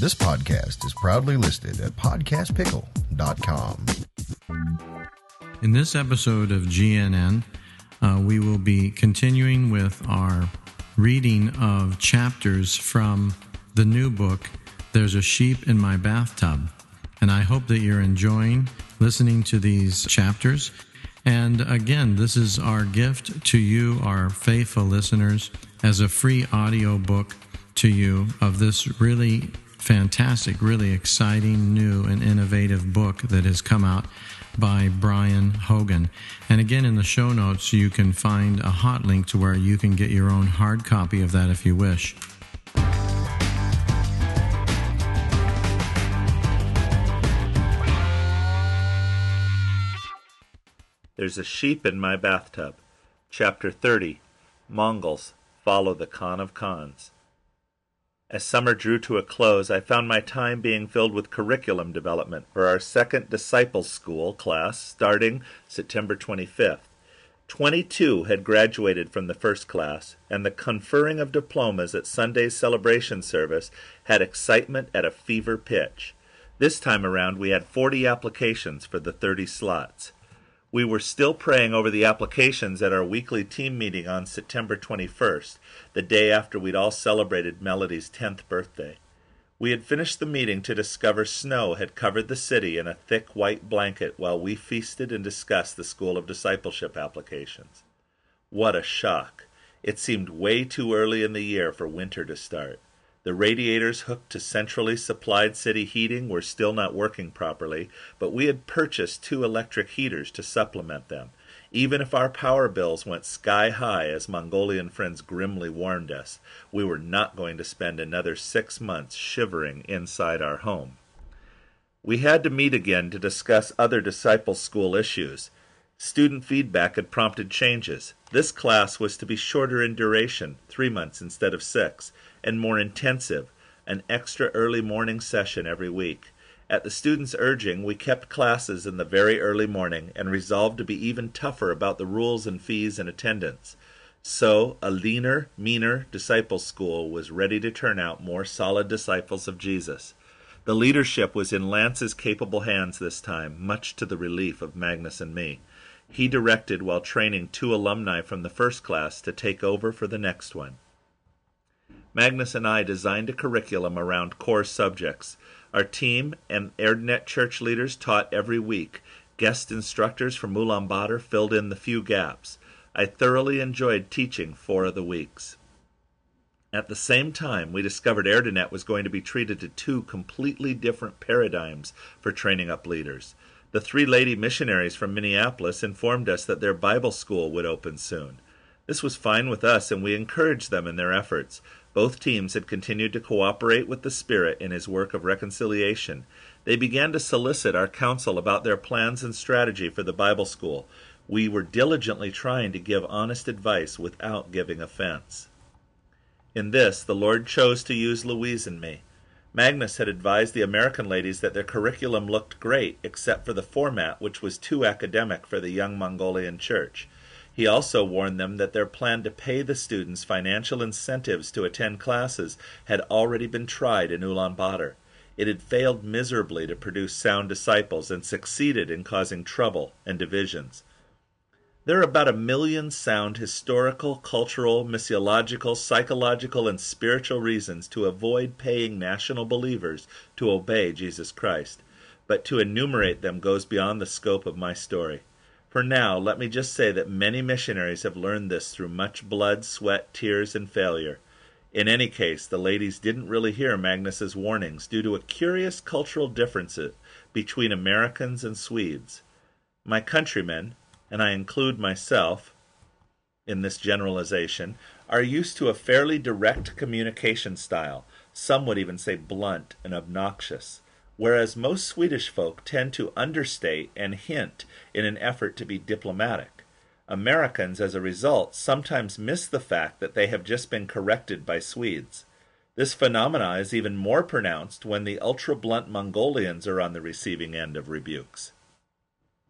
This podcast is proudly listed at podcastpickle.com. In this episode of GNN, uh, we will be continuing with our reading of chapters from the new book, There's a Sheep in My Bathtub. And I hope that you're enjoying listening to these chapters. And again, this is our gift to you, our faithful listeners, as a free audio book to you of this really fantastic, really exciting, new, and innovative book that has come out by Brian Hogan. And again, in the show notes, you can find a hot link to where you can get your own hard copy of that if you wish. There's a sheep in my bathtub. Chapter 30 Mongols Follow the Khan of Khans. As summer drew to a close, I found my time being filled with curriculum development for our second Disciples School class starting September 25th. Twenty-two had graduated from the first class, and the conferring of diplomas at Sunday's celebration service had excitement at a fever pitch. This time around, we had 40 applications for the 30 slots. We were still praying over the applications at our weekly team meeting on September 21st, the day after we'd all celebrated Melody's 10th birthday. We had finished the meeting to discover snow had covered the city in a thick white blanket while we feasted and discussed the School of Discipleship applications. What a shock! It seemed way too early in the year for winter to start. The radiators hooked to centrally supplied city heating were still not working properly, but we had purchased two electric heaters to supplement them. Even if our power bills went sky high, as Mongolian friends grimly warned us, we were not going to spend another six months shivering inside our home. We had to meet again to discuss other disciple school issues. Student feedback had prompted changes. This class was to be shorter in duration, three months instead of six, and more intensive, an extra early morning session every week. At the students' urging, we kept classes in the very early morning and resolved to be even tougher about the rules and fees and attendance. So, a leaner, meaner disciple school was ready to turn out more solid disciples of Jesus. The leadership was in Lance's capable hands this time, much to the relief of Magnus and me. He directed while training two alumni from the first class to take over for the next one. Magnus and I designed a curriculum around core subjects. Our team and Erdenet church leaders taught every week. Guest instructors from Ulaanbaatar filled in the few gaps. I thoroughly enjoyed teaching four of the weeks. At the same time, we discovered Erdenet was going to be treated to two completely different paradigms for training up leaders. The three lady missionaries from Minneapolis informed us that their Bible school would open soon. This was fine with us, and we encouraged them in their efforts. Both teams had continued to cooperate with the Spirit in his work of reconciliation. They began to solicit our counsel about their plans and strategy for the Bible school. We were diligently trying to give honest advice without giving offense. In this, the Lord chose to use Louise and me. Magnus had advised the American ladies that their curriculum looked great, except for the format, which was too academic for the young Mongolian church. He also warned them that their plan to pay the students financial incentives to attend classes had already been tried in Ulaanbaatar. It had failed miserably to produce sound disciples and succeeded in causing trouble and divisions. There are about a million sound historical, cultural, missiological, psychological, and spiritual reasons to avoid paying national believers to obey Jesus Christ, but to enumerate them goes beyond the scope of my story. For now, let me just say that many missionaries have learned this through much blood, sweat, tears, and failure. In any case, the ladies didn't really hear Magnus's warnings due to a curious cultural difference between Americans and Swedes. My countrymen, and I include myself in this generalization, are used to a fairly direct communication style. Some would even say blunt and obnoxious whereas most Swedish folk tend to understate and hint in an effort to be diplomatic. Americans, as a result, sometimes miss the fact that they have just been corrected by Swedes. This phenomena is even more pronounced when the ultra blunt Mongolians are on the receiving end of rebukes.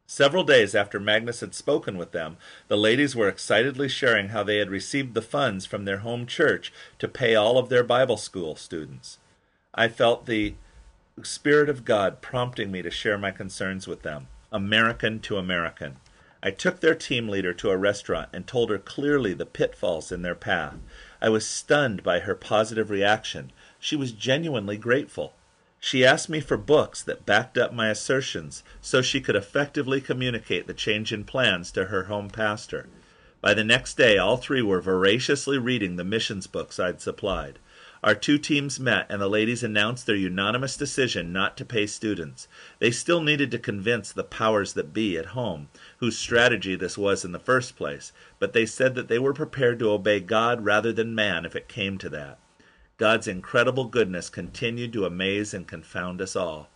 Several days after Magnus had spoken with them, the ladies were excitedly sharing how they had received the funds from their home church to pay all of their Bible school students. I felt the Spirit of God prompting me to share my concerns with them, American to American. I took their team leader to a restaurant and told her clearly the pitfalls in their path. I was stunned by her positive reaction. She was genuinely grateful. She asked me for books that backed up my assertions so she could effectively communicate the change in plans to her home pastor. By the next day, all three were voraciously reading the missions books I'd supplied. Our two teams met, and the ladies announced their unanimous decision not to pay students. They still needed to convince the powers that be at home, whose strategy this was in the first place, but they said that they were prepared to obey God rather than man if it came to that. God's incredible goodness continued to amaze and confound us all.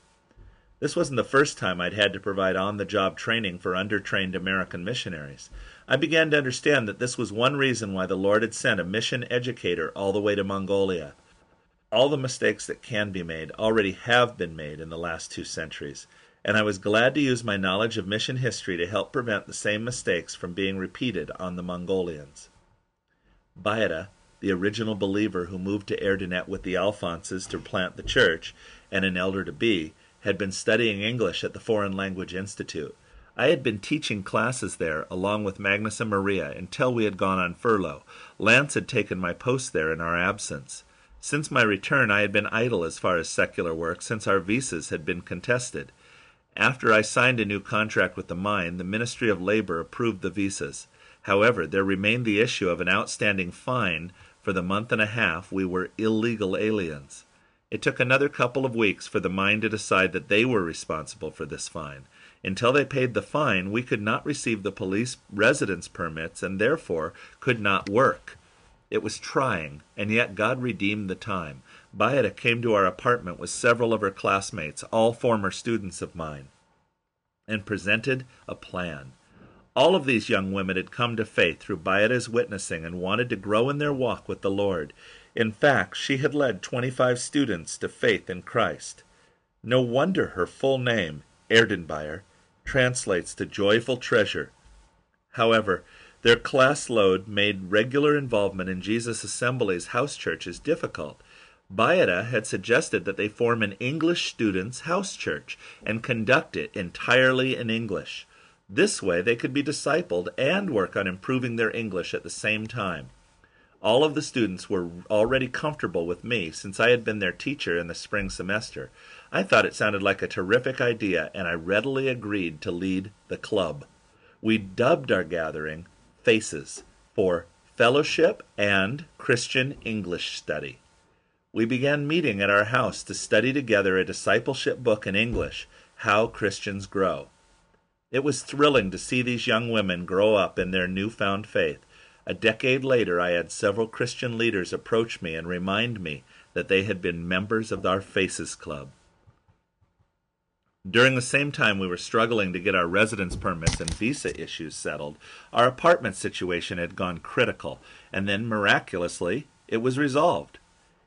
This wasn't the first time I'd had to provide on the job training for undertrained American missionaries. I began to understand that this was one reason why the Lord had sent a mission educator all the way to Mongolia. All the mistakes that can be made already have been made in the last two centuries, and I was glad to use my knowledge of mission history to help prevent the same mistakes from being repeated on the Mongolians. Baida, the original believer who moved to Erdenet with the Alphonses to plant the church, and an elder to be, had been studying English at the Foreign Language Institute. I had been teaching classes there along with Magnus and Maria until we had gone on furlough. Lance had taken my post there in our absence. Since my return, I had been idle as far as secular work, since our visas had been contested. After I signed a new contract with the mine, the Ministry of Labor approved the visas. However, there remained the issue of an outstanding fine for the month and a half we were illegal aliens. It took another couple of weeks for the mine to decide that they were responsible for this fine. Until they paid the fine, we could not receive the police residence permits and therefore could not work. It was trying, and yet God redeemed the time. Baida came to our apartment with several of her classmates, all former students of mine, and presented a plan. All of these young women had come to faith through Baida's witnessing and wanted to grow in their walk with the Lord. In fact, she had led 25 students to faith in Christ. No wonder her full name, Erdenebayar, translates to joyful treasure. However, their class load made regular involvement in Jesus Assembly's house churches difficult. Baida had suggested that they form an English students' house church and conduct it entirely in English. This way they could be discipled and work on improving their English at the same time. All of the students were already comfortable with me since I had been their teacher in the spring semester. I thought it sounded like a terrific idea, and I readily agreed to lead the club. We dubbed our gathering Faces for Fellowship and Christian English Study. We began meeting at our house to study together a discipleship book in English, How Christians Grow. It was thrilling to see these young women grow up in their newfound faith. A decade later, I had several Christian leaders approach me and remind me that they had been members of our Faces Club. During the same time we were struggling to get our residence permits and visa issues settled, our apartment situation had gone critical, and then miraculously it was resolved.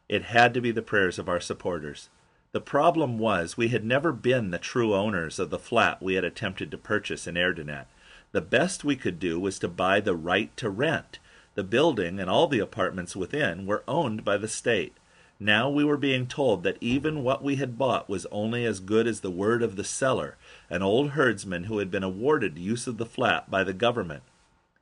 It had to be the prayers of our supporters. The problem was we had never been the true owners of the flat we had attempted to purchase in Erdenet. The best we could do was to buy the right to rent. The building and all the apartments within were owned by the state. Now we were being told that even what we had bought was only as good as the word of the seller, an old herdsman who had been awarded use of the flat by the government.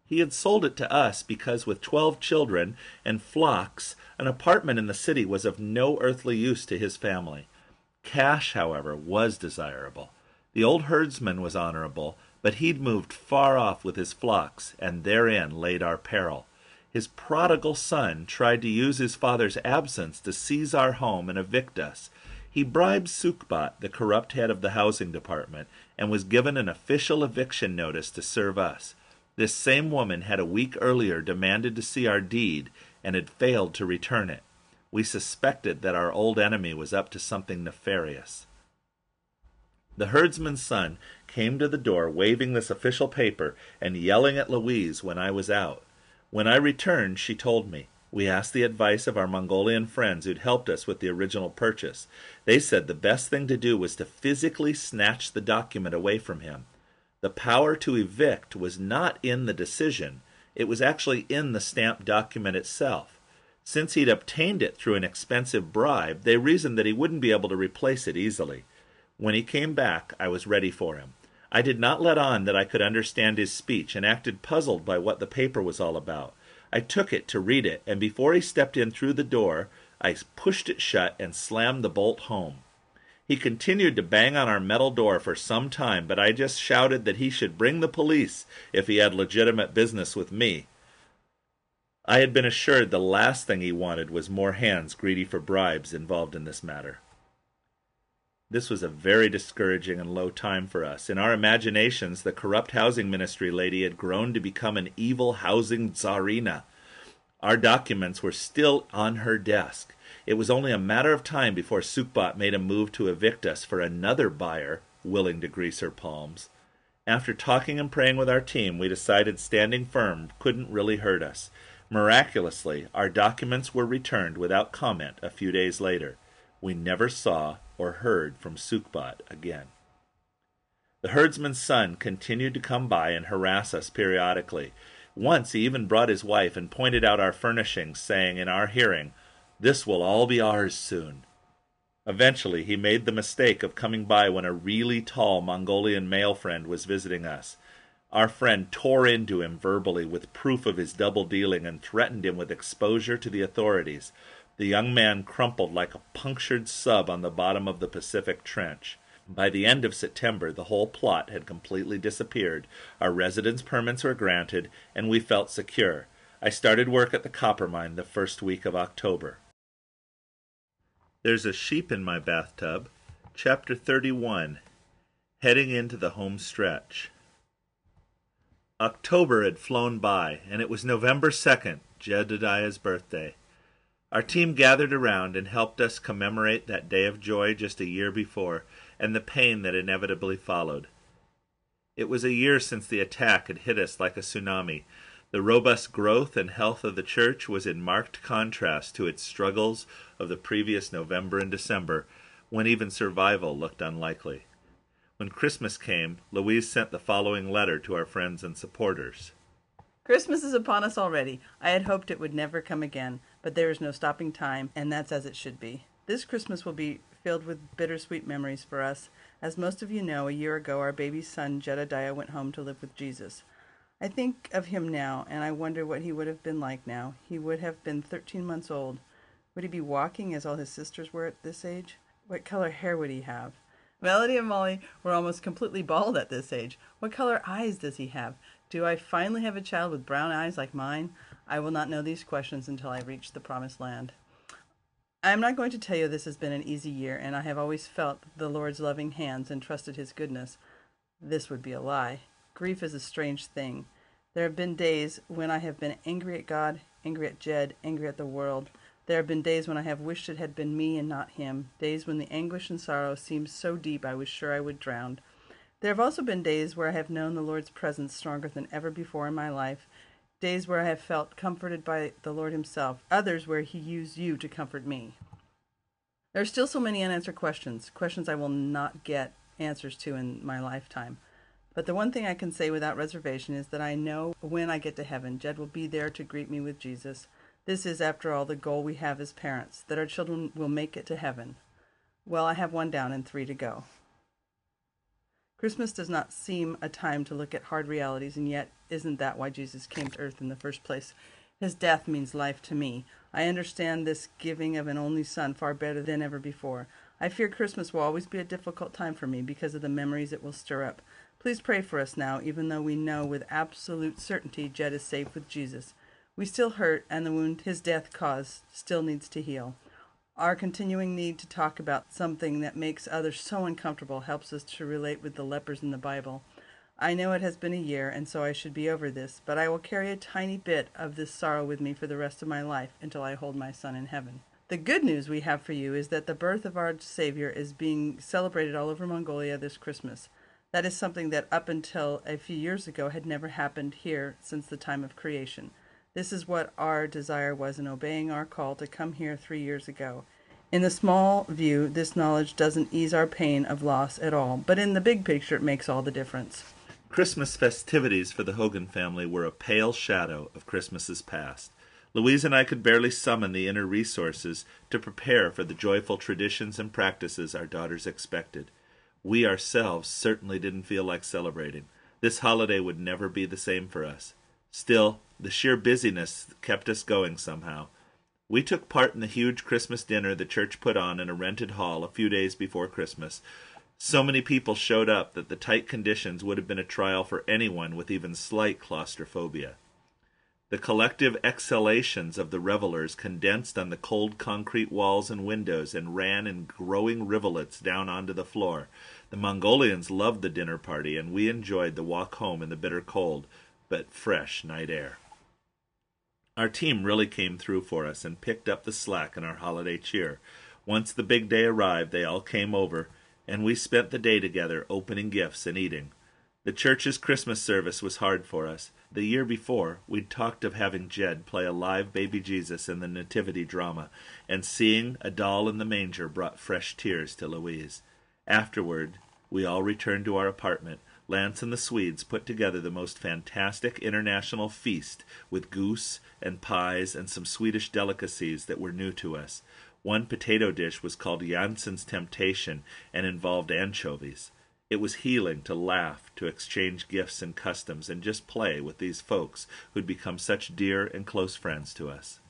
He had sold it to us because, with twelve children and flocks, an apartment in the city was of no earthly use to his family. Cash, however, was desirable. The old herdsman was honorable, But he'd moved far off with his flocks, and therein laid our peril. His prodigal son tried to use his father's absence to seize our home and evict us. He bribed Sukbat, the corrupt head of the housing department, and was given an official eviction notice to serve us. This same woman had a week earlier demanded to see our deed and had failed to return it. We suspected that our old enemy was up to something nefarious. The herdsman's son came to the door waving this official paper and yelling at Louise when I was out. When I returned, she told me. We asked the advice of our Mongolian friends who'd helped us with the original purchase. They said the best thing to do was to physically snatch the document away from him. The power to evict was not in the decision, it was actually in the stamped document itself. Since he'd obtained it through an expensive bribe, they reasoned that he wouldn't be able to replace it easily. When he came back, I was ready for him. I did not let on that I could understand his speech and acted puzzled by what the paper was all about. I took it to read it, and before he stepped in through the door, I pushed it shut and slammed the bolt home. He continued to bang on our metal door for some time, but I just shouted that he should bring the police if he had legitimate business with me. I had been assured the last thing he wanted was more hands greedy for bribes involved in this matter. This was a very discouraging and low time for us. In our imaginations, the corrupt housing ministry lady had grown to become an evil housing czarina. Our documents were still on her desk. It was only a matter of time before Sukbat made a move to evict us for another buyer willing to grease her palms. After talking and praying with our team, we decided standing firm couldn't really hurt us. Miraculously, our documents were returned without comment a few days later. We never saw or heard from Sukbat again. The herdsman's son continued to come by and harass us periodically. Once he even brought his wife and pointed out our furnishings, saying in our hearing, This will all be ours soon. Eventually, he made the mistake of coming by when a really tall Mongolian male friend was visiting us. Our friend tore into him verbally with proof of his double dealing and threatened him with exposure to the authorities. The young man crumpled like a punctured sub on the bottom of the Pacific Trench. By the end of September, the whole plot had completely disappeared. Our residence permits were granted, and we felt secure. I started work at the copper mine the first week of October. There's a sheep in my bathtub. Chapter 31 Heading into the Home Stretch. October had flown by, and it was November 2nd, Jedediah's birthday. Our team gathered around and helped us commemorate that day of joy just a year before and the pain that inevitably followed. It was a year since the attack had hit us like a tsunami. The robust growth and health of the church was in marked contrast to its struggles of the previous November and December, when even survival looked unlikely. When Christmas came, Louise sent the following letter to our friends and supporters. Christmas is upon us already. I had hoped it would never come again, but there is no stopping time, and that's as it should be. This Christmas will be filled with bittersweet memories for us. As most of you know, a year ago our baby son Jedediah went home to live with Jesus. I think of him now, and I wonder what he would have been like now. He would have been 13 months old. Would he be walking as all his sisters were at this age? What color hair would he have? Melody and Molly were almost completely bald at this age. What color eyes does he have? Do I finally have a child with brown eyes like mine? I will not know these questions until I reach the promised land. I am not going to tell you this has been an easy year, and I have always felt the Lord's loving hands and trusted His goodness. This would be a lie. Grief is a strange thing. There have been days when I have been angry at God, angry at Jed, angry at the world. There have been days when I have wished it had been me and not him, days when the anguish and sorrow seemed so deep I was sure I would drown. There have also been days where I have known the Lord's presence stronger than ever before in my life, days where I have felt comforted by the Lord Himself, others where He used you to comfort me. There are still so many unanswered questions, questions I will not get answers to in my lifetime. But the one thing I can say without reservation is that I know when I get to heaven, Jed will be there to greet me with Jesus. This is, after all, the goal we have as parents that our children will make it to heaven. Well, I have one down and three to go. Christmas does not seem a time to look at hard realities, and yet, isn't that why Jesus came to earth in the first place? His death means life to me. I understand this giving of an only son far better than ever before. I fear Christmas will always be a difficult time for me because of the memories it will stir up. Please pray for us now, even though we know with absolute certainty Jed is safe with Jesus. We still hurt, and the wound his death caused still needs to heal. Our continuing need to talk about something that makes others so uncomfortable helps us to relate with the lepers in the Bible. I know it has been a year, and so I should be over this, but I will carry a tiny bit of this sorrow with me for the rest of my life until I hold my son in heaven. The good news we have for you is that the birth of our Savior is being celebrated all over Mongolia this Christmas. That is something that up until a few years ago had never happened here since the time of creation. This is what our desire was in obeying our call to come here three years ago. In the small view, this knowledge doesn't ease our pain of loss at all, but in the big picture, it makes all the difference. Christmas festivities for the Hogan family were a pale shadow of Christmases past. Louise and I could barely summon the inner resources to prepare for the joyful traditions and practices our daughters expected. We ourselves certainly didn't feel like celebrating. This holiday would never be the same for us. Still, the sheer busyness kept us going somehow. We took part in the huge Christmas dinner the church put on in a rented hall a few days before Christmas. So many people showed up that the tight conditions would have been a trial for anyone with even slight claustrophobia. The collective exhalations of the revelers condensed on the cold concrete walls and windows and ran in growing rivulets down onto the floor. The Mongolians loved the dinner party, and we enjoyed the walk home in the bitter cold, but fresh night air. Our team really came through for us and picked up the slack in our holiday cheer. Once the big day arrived, they all came over, and we spent the day together opening gifts and eating. The church's Christmas service was hard for us. The year before, we'd talked of having Jed play a live baby Jesus in the Nativity drama, and seeing a doll in the manger brought fresh tears to Louise. Afterward, we all returned to our apartment, Lance and the Swedes put together the most fantastic international feast with goose and pies and some Swedish delicacies that were new to us. One potato dish was called Jansson's Temptation and involved anchovies. It was healing to laugh, to exchange gifts and customs, and just play with these folks who'd become such dear and close friends to us.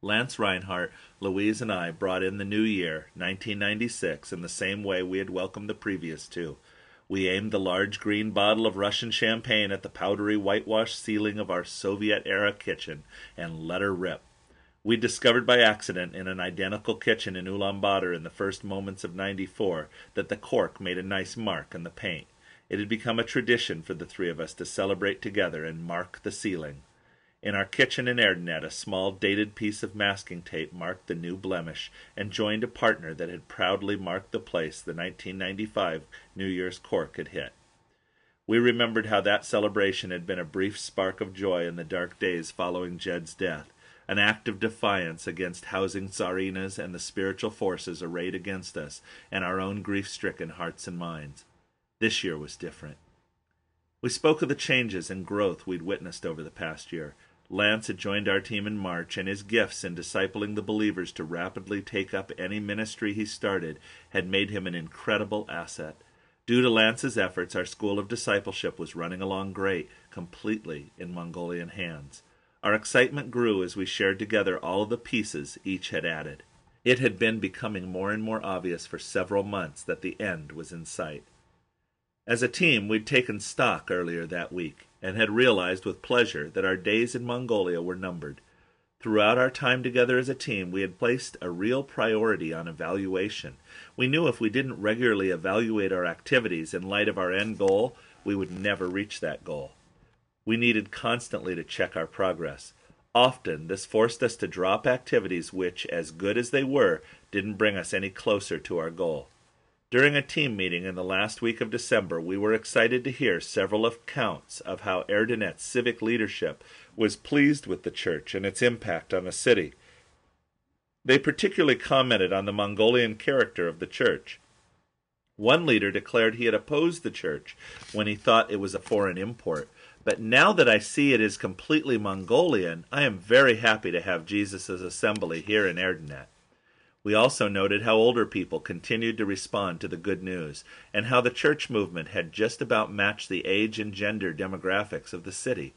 Lance Reinhardt, Louise, and I brought in the new year, 1996, in the same way we had welcomed the previous two. We aimed the large green bottle of Russian champagne at the powdery whitewashed ceiling of our Soviet era kitchen and let her rip. We discovered by accident in an identical kitchen in Ulaanbaatar in the first moments of 94 that the cork made a nice mark in the paint. It had become a tradition for the three of us to celebrate together and mark the ceiling. In our kitchen in Erdenet, a small dated piece of masking tape marked the new blemish and joined a partner that had proudly marked the place the 1995 New Year's cork had hit. We remembered how that celebration had been a brief spark of joy in the dark days following Jed's death, an act of defiance against housing tsarinas and the spiritual forces arrayed against us and our own grief stricken hearts and minds. This year was different. We spoke of the changes and growth we'd witnessed over the past year Lance had joined our team in March, and his gifts in discipling the believers to rapidly take up any ministry he started had made him an incredible asset. Due to Lance's efforts, our school of discipleship was running along great, completely in Mongolian hands. Our excitement grew as we shared together all the pieces each had added. It had been becoming more and more obvious for several months that the end was in sight. As a team, we'd taken stock earlier that week and had realized with pleasure that our days in Mongolia were numbered. Throughout our time together as a team, we had placed a real priority on evaluation. We knew if we didn't regularly evaluate our activities in light of our end goal, we would never reach that goal. We needed constantly to check our progress. Often, this forced us to drop activities which, as good as they were, didn't bring us any closer to our goal. During a team meeting in the last week of December, we were excited to hear several accounts of how Erdenet's civic leadership was pleased with the church and its impact on the city. They particularly commented on the Mongolian character of the church. One leader declared he had opposed the church when he thought it was a foreign import. But now that I see it is completely Mongolian, I am very happy to have Jesus' assembly here in Erdenet. We also noted how older people continued to respond to the good news, and how the church movement had just about matched the age and gender demographics of the city.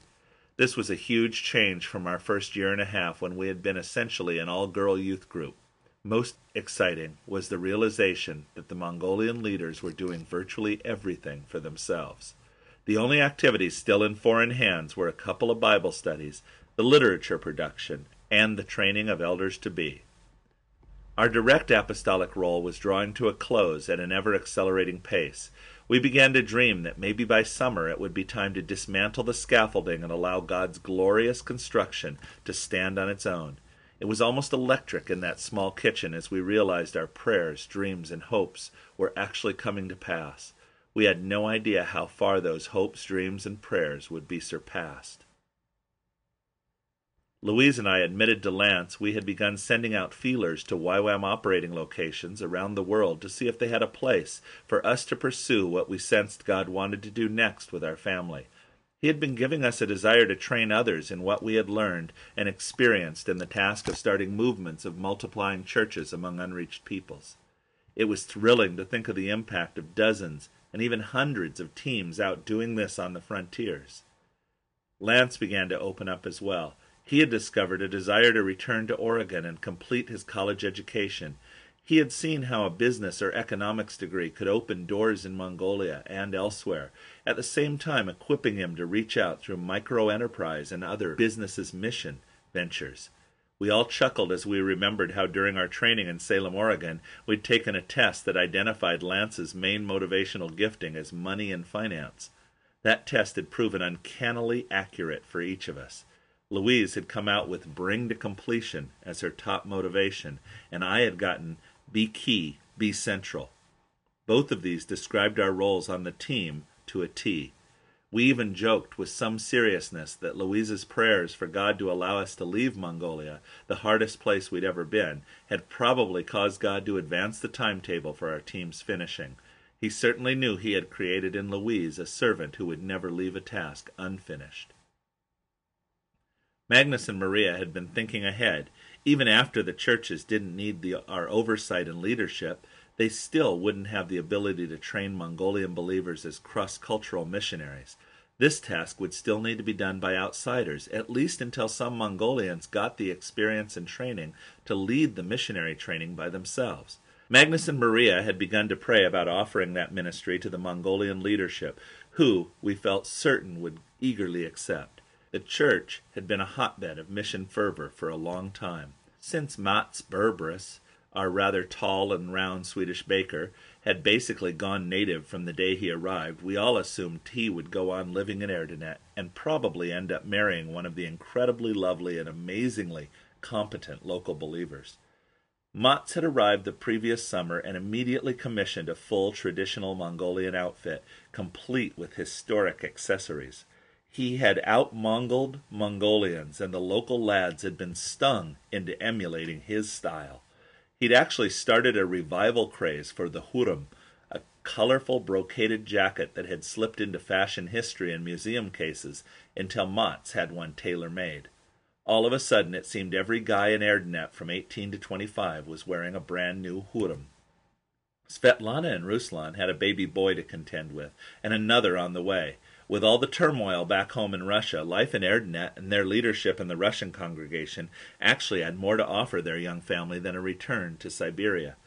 This was a huge change from our first year and a half when we had been essentially an all girl youth group. Most exciting was the realization that the Mongolian leaders were doing virtually everything for themselves. The only activities still in foreign hands were a couple of Bible studies, the literature production, and the training of elders to be. Our direct apostolic role was drawing to a close at an ever accelerating pace. We began to dream that maybe by summer it would be time to dismantle the scaffolding and allow God's glorious construction to stand on its own. It was almost electric in that small kitchen as we realized our prayers, dreams, and hopes were actually coming to pass. We had no idea how far those hopes, dreams, and prayers would be surpassed. Louise and I admitted to Lance we had begun sending out feelers to YWAM operating locations around the world to see if they had a place for us to pursue what we sensed God wanted to do next with our family. He had been giving us a desire to train others in what we had learned and experienced in the task of starting movements of multiplying churches among unreached peoples. It was thrilling to think of the impact of dozens and even hundreds of teams out doing this on the frontiers. Lance began to open up as well he had discovered a desire to return to Oregon and complete his college education. He had seen how a business or economics degree could open doors in Mongolia and elsewhere, at the same time equipping him to reach out through micro enterprise and other businesses' mission ventures. We all chuckled as we remembered how during our training in Salem, Oregon, we'd taken a test that identified Lance's main motivational gifting as money and finance. That test had proven uncannily accurate for each of us. Louise had come out with Bring to Completion as her top motivation, and I had gotten Be Key, Be Central. Both of these described our roles on the team to a T. We even joked with some seriousness that Louise's prayers for God to allow us to leave Mongolia, the hardest place we'd ever been, had probably caused God to advance the timetable for our team's finishing. He certainly knew he had created in Louise a servant who would never leave a task unfinished. Magnus and Maria had been thinking ahead. Even after the churches didn't need the, our oversight and leadership, they still wouldn't have the ability to train Mongolian believers as cross cultural missionaries. This task would still need to be done by outsiders, at least until some Mongolians got the experience and training to lead the missionary training by themselves. Magnus and Maria had begun to pray about offering that ministry to the Mongolian leadership, who, we felt certain, would eagerly accept. The church had been a hotbed of mission fervor for a long time. Since Mats Berberus, our rather tall and round Swedish baker, had basically gone native from the day he arrived, we all assumed he would go on living in Erdenet and probably end up marrying one of the incredibly lovely and amazingly competent local believers. Mats had arrived the previous summer and immediately commissioned a full traditional Mongolian outfit, complete with historic accessories. He had out Mongoled Mongolians, and the local lads had been stung into emulating his style. He'd actually started a revival craze for the Hurum, a colorful brocaded jacket that had slipped into fashion history and museum cases until Mats had one tailor made. All of a sudden, it seemed every guy in Erdenet from 18 to 25 was wearing a brand new Hurum. Svetlana and Ruslan had a baby boy to contend with, and another on the way. With all the turmoil back home in Russia, life in Erdenet and their leadership in the Russian congregation actually had more to offer their young family than a return to Siberia.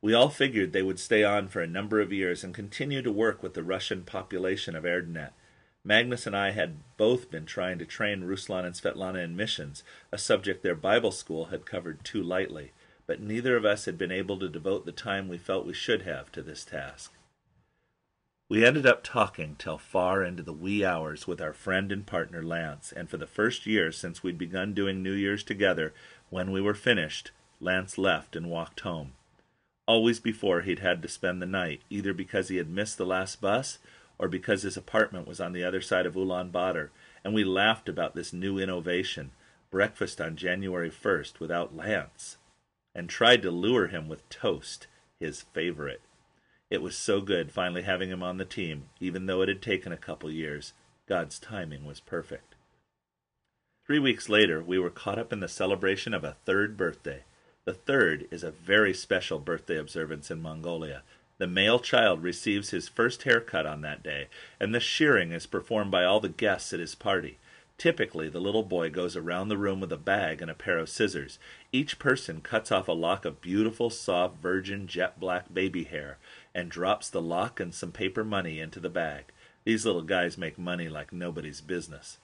We all figured they would stay on for a number of years and continue to work with the Russian population of Erdenet. Magnus and I had both been trying to train Ruslan and Svetlana in missions, a subject their Bible school had covered too lightly, but neither of us had been able to devote the time we felt we should have to this task. We ended up talking till far into the wee hours with our friend and partner Lance, and for the first year since we'd begun doing New Year's together, when we were finished, Lance left and walked home. Always before he'd had to spend the night, either because he had missed the last bus or because his apartment was on the other side of Ulaanbaatar, and we laughed about this new innovation, breakfast on January 1st without Lance, and tried to lure him with toast, his favorite. It was so good finally having him on the team, even though it had taken a couple years. God's timing was perfect. Three weeks later, we were caught up in the celebration of a third birthday. The third is a very special birthday observance in Mongolia. The male child receives his first haircut on that day, and the shearing is performed by all the guests at his party. Typically, the little boy goes around the room with a bag and a pair of scissors. Each person cuts off a lock of beautiful, soft, virgin, jet black baby hair and drops the lock and some paper money into the bag. These little guys make money like nobody's business.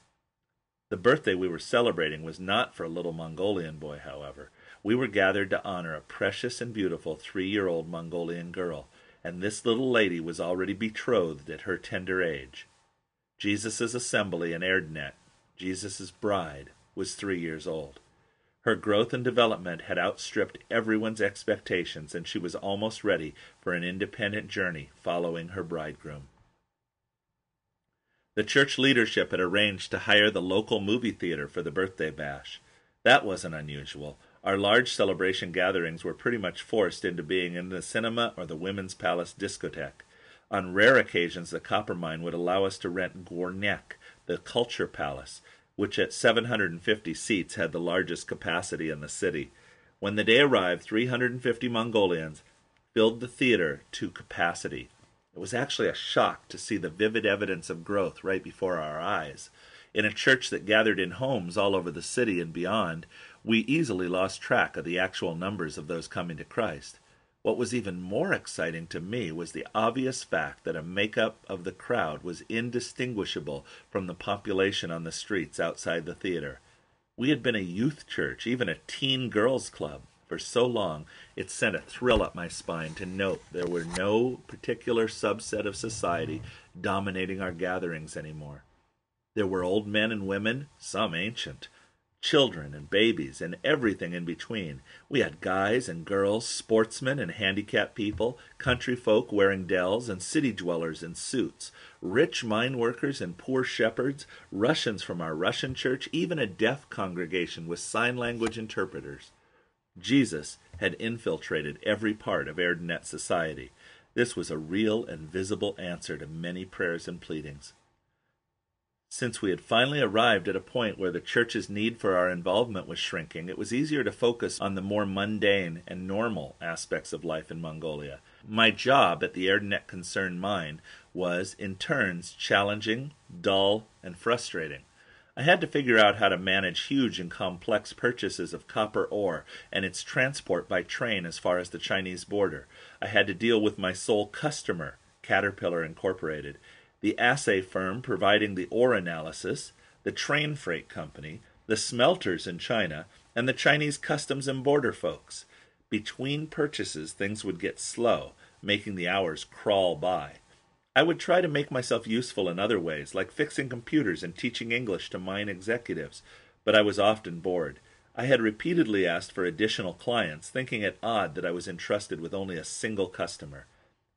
The birthday we were celebrating was not for a little Mongolian boy, however. We were gathered to honor a precious and beautiful three year old Mongolian girl, and this little lady was already betrothed at her tender age. Jesus' assembly in Erdenet, Jesus' bride, was three years old. Her growth and development had outstripped everyone's expectations, and she was almost ready for an independent journey following her bridegroom. The church leadership had arranged to hire the local movie theater for the birthday bash. That wasn't unusual. Our large celebration gatherings were pretty much forced into being in the cinema or the Women's Palace discotheque. On rare occasions, the copper mine would allow us to rent Gornyak, the Culture Palace, which at 750 seats had the largest capacity in the city. When the day arrived, 350 Mongolians filled the theater to capacity. It was actually a shock to see the vivid evidence of growth right before our eyes. In a church that gathered in homes all over the city and beyond, we easily lost track of the actual numbers of those coming to Christ. What was even more exciting to me was the obvious fact that a makeup of the crowd was indistinguishable from the population on the streets outside the theater. We had been a youth church, even a teen girls club, for so long it sent a thrill up my spine to note there were no particular subset of society dominating our gatherings anymore. There were old men and women, some ancient, children and babies, and everything in between. We had guys and girls, sportsmen and handicapped people, country folk wearing deels, and city dwellers in suits, rich mine workers and poor shepherds, Russians from our Russian church, even a deaf congregation with sign language interpreters. Jesus had infiltrated every part of Erdenet society. This was a real and visible answer to many prayers and pleadings. Since we had finally arrived at a point where the church's need for our involvement was shrinking, it was easier to focus on the more mundane and normal aspects of life in Mongolia. My job at the Erdenet Concern Mine was, in turns, challenging, dull, and frustrating. I had to figure out how to manage huge and complex purchases of copper ore and its transport by train as far as the Chinese border. I had to deal with my sole customer, Caterpillar Incorporated, the assay firm providing the ore analysis, the train freight company, the smelters in China, and the Chinese customs and border folks. Between purchases, things would get slow, making the hours crawl by. I would try to make myself useful in other ways, like fixing computers and teaching English to mine executives, but I was often bored. I had repeatedly asked for additional clients, thinking it odd that I was entrusted with only a single customer.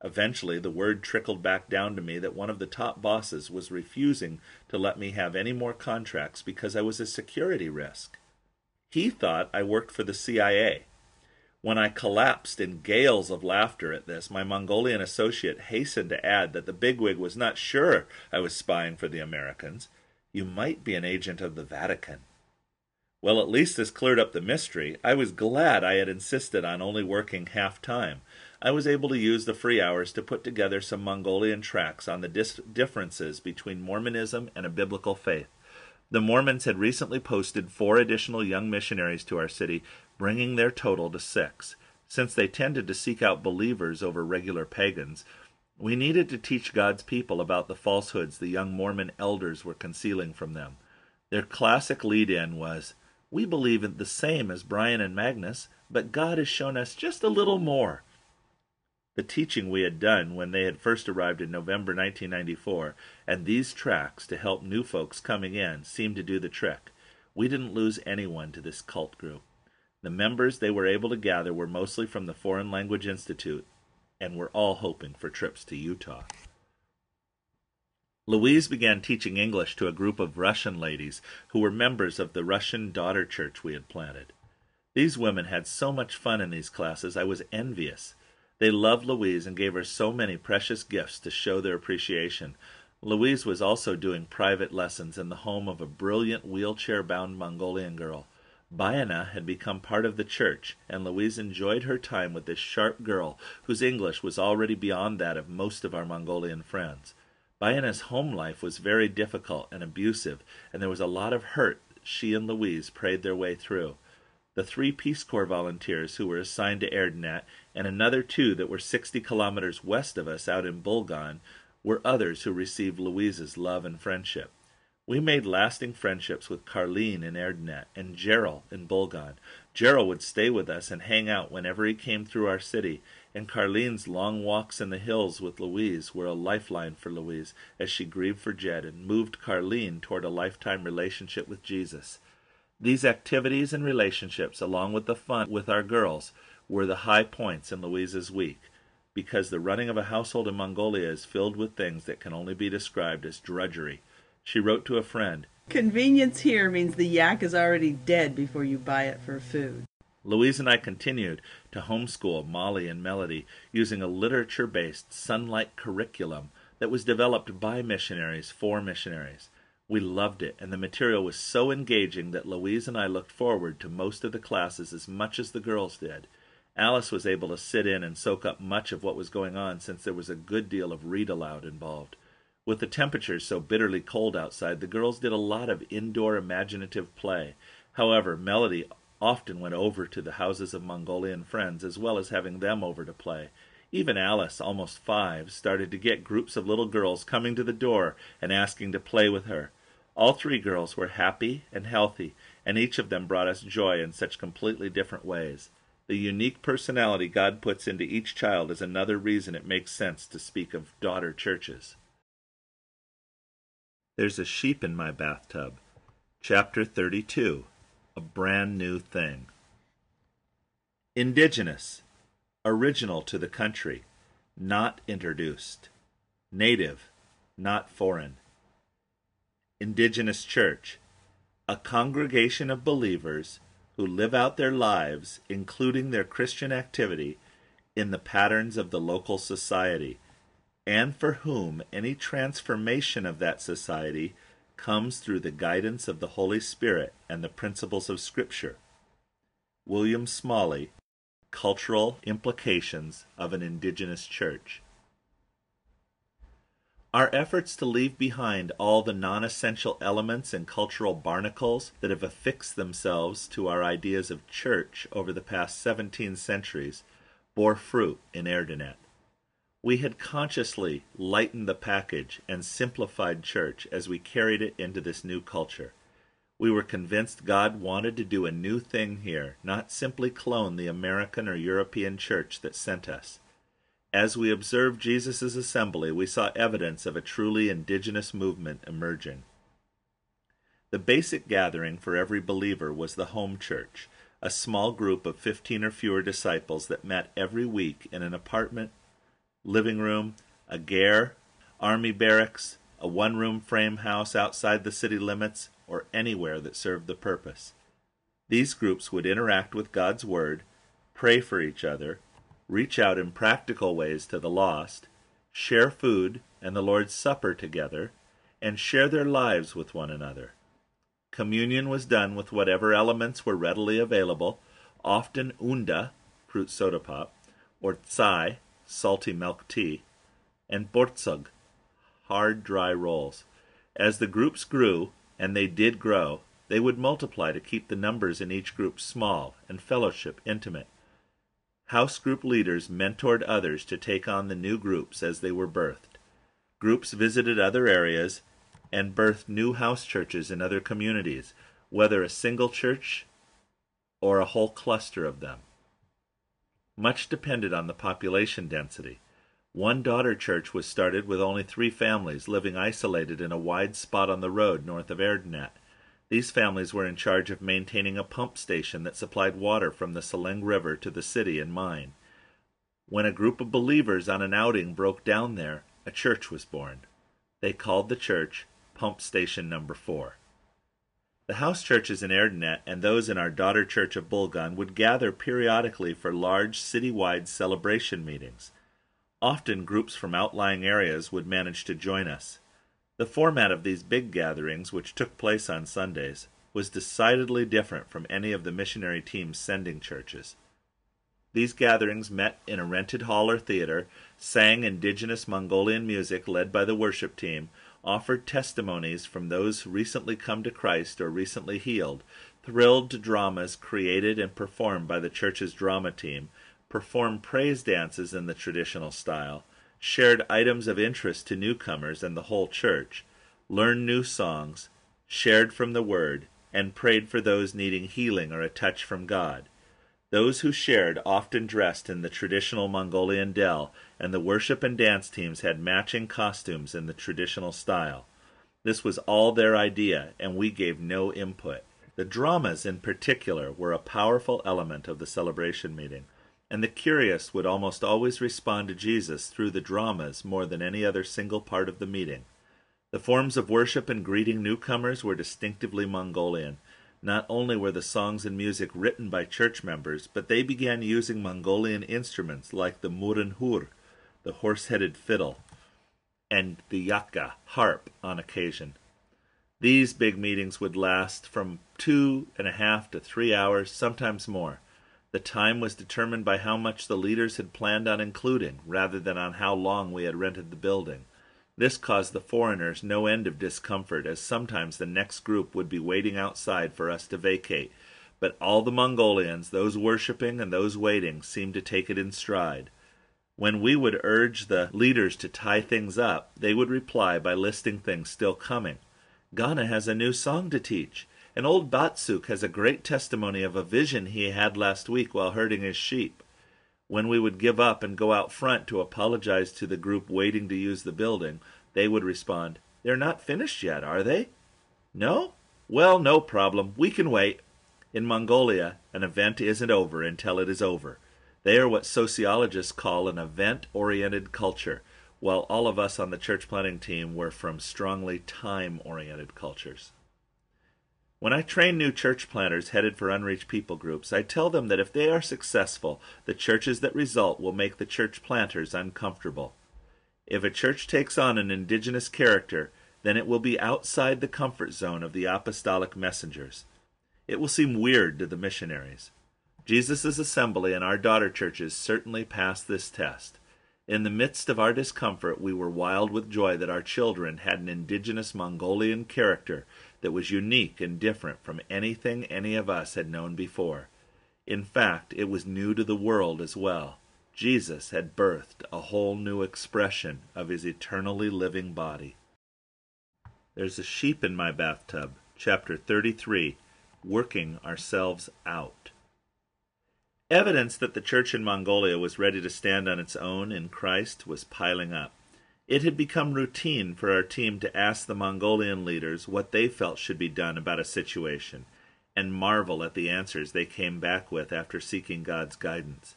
Eventually, the word trickled back down to me that one of the top bosses was refusing to let me have any more contracts because I was a security risk. He thought I worked for the CIA. When I collapsed in gales of laughter at this, my Mongolian associate hastened to add that the bigwig was not sure I was spying for the Americans. You might be an agent of the Vatican. Well, at least this cleared up the mystery. I was glad I had insisted on only working half time. I was able to use the free hours to put together some Mongolian tracts on the dis- differences between Mormonism and a biblical faith. The Mormons had recently posted four additional young missionaries to our city, bringing their total to six. Since they tended to seek out believers over regular pagans, we needed to teach God's people about the falsehoods the young Mormon elders were concealing from them. Their classic lead in was, We believe in the same as Brian and Magnus, but God has shown us just a little more the teaching we had done when they had first arrived in November 1994, and these tracks to help new folks coming in seemed to do the trick. We didn't lose anyone to this cult group. The members they were able to gather were mostly from the Foreign Language Institute and were all hoping for trips to Utah. Louise began teaching English to a group of Russian ladies who were members of the Russian daughter church we had planted. These women had so much fun in these classes I was envious. They loved Louise and gave her so many precious gifts to show their appreciation. Louise was also doing private lessons in the home of a brilliant wheelchair bound Mongolian girl. Bayana had become part of the church, and Louise enjoyed her time with this sharp girl whose English was already beyond that of most of our Mongolian friends. Biana's home life was very difficult and abusive, and there was a lot of hurt she and Louise prayed their way through. The three Peace Corps volunteers who were assigned to Erdenet and another two that were 60 kilometers west of us out in Bulgan were others who received Louise's love and friendship. We made lasting friendships with Carline in Erdenet and Gerald in Bulgan. Gerald would stay with us and hang out whenever he came through our city, and Carline's long walks in the hills with Louise were a lifeline for Louise as she grieved for Jed and moved Carline toward a lifetime relationship with Jesus. These activities and relationships, along with the fun with our girls, were the high points in Louise's week, because the running of a household in Mongolia is filled with things that can only be described as drudgery. She wrote to a friend, Convenience here means the yak is already dead before you buy it for food. Louise and I continued to homeschool Molly and Melody using a literature based Sonlight curriculum that was developed by missionaries for missionaries. We loved it, and the material was so engaging that Louise and I looked forward to most of the classes as much as the girls did. Alice was able to sit in and soak up much of what was going on since there was a good deal of read aloud involved. With the temperatures so bitterly cold outside, the girls did a lot of indoor imaginative play. However, Melody often went over to the houses of Mongolian friends as well as having them over to play. Even Alice, almost five, started to get groups of little girls coming to the door and asking to play with her. All three girls were happy and healthy, and each of them brought us joy in such completely different ways. The unique personality God puts into each child is another reason it makes sense to speak of daughter churches. There's a sheep in my bathtub. Chapter 32 A Brand New Thing. Indigenous, original to the country, not introduced. Native, not foreign. Indigenous Church, a congregation of believers who live out their lives, including their Christian activity, in the patterns of the local society and for whom any transformation of that society comes through the guidance of the Holy Spirit and the principles of Scripture. William Smalley, Cultural Implications of an Indigenous Church. Our efforts to leave behind all the non essential elements and cultural barnacles that have affixed themselves to our ideas of church over the past 17 centuries bore fruit in Erdenet. We had consciously lightened the package and simplified church as we carried it into this new culture. We were convinced God wanted to do a new thing here, not simply clone the American or European church that sent us. As we observed Jesus' assembly, we saw evidence of a truly indigenous movement emerging. The basic gathering for every believer was the home church, a small group of 15 or fewer disciples that met every week in an apartment living room, a ger, army barracks, a one room frame house outside the city limits, or anywhere that served the purpose. These groups would interact with God's Word, pray for each other, reach out in practical ways to the lost, share food and the Lord's Supper together, and share their lives with one another. Communion was done with whatever elements were readily available, often unda, fruit soda pop, or tsai, salty milk tea, and bortsug, hard dry rolls. As the groups grew, and they did grow, they would multiply to keep the numbers in each group small and fellowship intimate. House group leaders mentored others to take on the new groups as they were birthed. Groups visited other areas and birthed new house churches in other communities, whether a single church or a whole cluster of them. Much depended on the population density. One daughter church was started with only three families living isolated in a wide spot on the road north of Erdenet. These families were in charge of maintaining a pump station that supplied water from the Selenge River to the city and mine. When a group of believers on an outing broke down there, a church was born. They called the church Pump Station Number 4. The house churches in Erdenet and those in our daughter church of Bulgan would gather periodically for large citywide celebration meetings. Often groups from outlying areas would manage to join us. The format of these big gatherings, which took place on Sundays, was decidedly different from any of the missionary teams sending churches. These gatherings met in a rented hall or theater, sang indigenous Mongolian music led by the worship team, offered testimonies from those recently come to Christ or recently healed, thrilled to dramas created and performed by the church's drama team, performed praise dances in the traditional style, shared items of interest to newcomers and the whole church, learned new songs, shared from the Word, and prayed for those needing healing or a touch from God. Those who shared often dressed in the traditional Mongolian deel, and the worship and dance teams had matching costumes in the traditional style. This was all their idea, and we gave no input. The dramas, in particular, were a powerful element of the celebration meeting, and the curious would almost always respond to Jesus through the dramas more than any other single part of the meeting. The forms of worship and greeting newcomers were distinctively Mongolian. Not only were the songs and music written by church members, but they began using Mongolian instruments like the morin khuur, the horse-headed fiddle, and the yatga, harp, on occasion. These big meetings would last from two and a half to three hours, sometimes more. The time was determined by how much the leaders had planned on including, rather than on how long we had rented the building. This caused the foreigners no end of discomfort, as sometimes the next group would be waiting outside for us to vacate. But all the Mongolians, those worshipping and those waiting, seemed to take it in stride. When we would urge the leaders to tie things up, they would reply by listing things still coming. Ghana has a new song to teach, and old Batsuk has a great testimony of a vision he had last week while herding his sheep. When we would give up and go out front to apologize to the group waiting to use the building, they would respond, They're not finished yet, are they? No? Well, no problem. We can wait. In Mongolia, an event isn't over until it is over. They are what sociologists call an event oriented culture, while all of us on the church planting team were from strongly time oriented cultures. When I train new church planters headed for unreached people groups, I tell them that if they are successful, the churches that result will make the church planters uncomfortable. If a church takes on an indigenous character, then it will be outside the comfort zone of the apostolic messengers. It will seem weird to the missionaries. Jesus' assembly and our daughter churches certainly passed this test. In the midst of our discomfort, we were wild with joy that our children had an indigenous Mongolian character that was unique and different from anything any of us had known before. In fact, it was new to the world as well. Jesus had birthed a whole new expression of his eternally living body. There's a sheep in my bathtub, chapter 33, Working Ourselves Out. Evidence that the church in Mongolia was ready to stand on its own in Christ was piling up. It had become routine for our team to ask the Mongolian leaders what they felt should be done about a situation, and marvel at the answers they came back with after seeking God's guidance.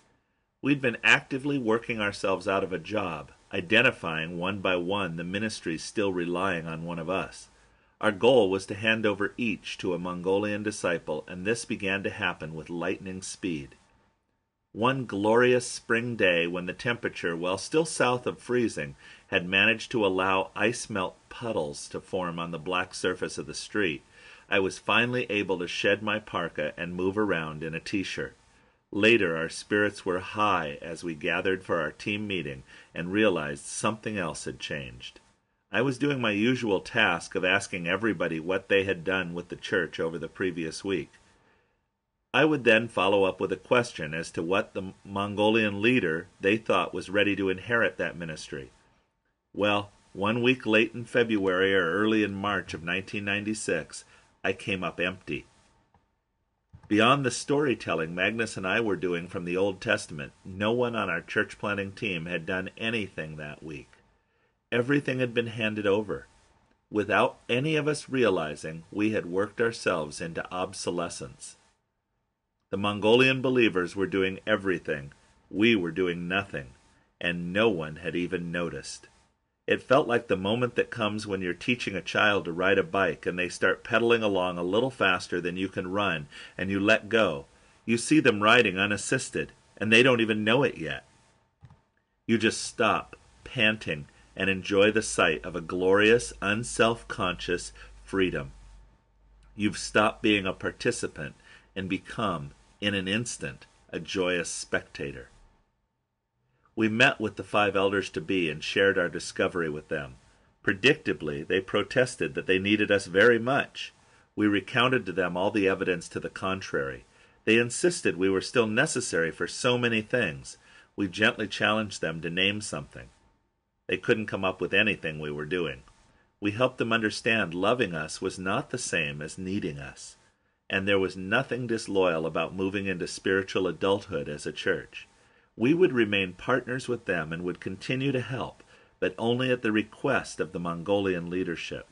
We'd been actively working ourselves out of a job, identifying one by one the ministries still relying on one of us. Our goal was to hand over each to a Mongolian disciple, and this began to happen with lightning speed. One glorious spring day, when the temperature, while still south of freezing, had managed to allow ice melt puddles to form on the black surface of the street, I was finally able to shed my parka and move around in a t shirt. Later, our spirits were high as we gathered for our team meeting and realized something else had changed. I was doing my usual task of asking everybody what they had done with the church over the previous week. I would then follow up with a question as to what the Mongolian leader they thought was ready to inherit that ministry. Well, one week late in February or early in March of 1996, I came up empty. Beyond the storytelling Magnus and I were doing from the Old Testament, no one on our church planting team had done anything that week. Everything had been handed over. Without any of us realizing, we had worked ourselves into obsolescence. The Mongolian believers were doing everything, we were doing nothing, and no one had even noticed. It felt like the moment that comes when you're teaching a child to ride a bike and they start pedaling along a little faster than you can run, and you let go. You see them riding unassisted, and they don't even know it yet. You just stop, panting, and enjoy the sight of a glorious, unself conscious freedom. You've stopped being a participant and become in an instant, a joyous spectator. We met with the five elders to be and shared our discovery with them. Predictably, they protested that they needed us very much. We recounted to them all the evidence to the contrary. They insisted we were still necessary for so many things. We gently challenged them to name something. They couldn't come up with anything we were doing. We helped them understand loving us was not the same as needing us, and there was nothing disloyal about moving into spiritual adulthood as a church. We would remain partners with them and would continue to help, but only at the request of the Mongolian leadership.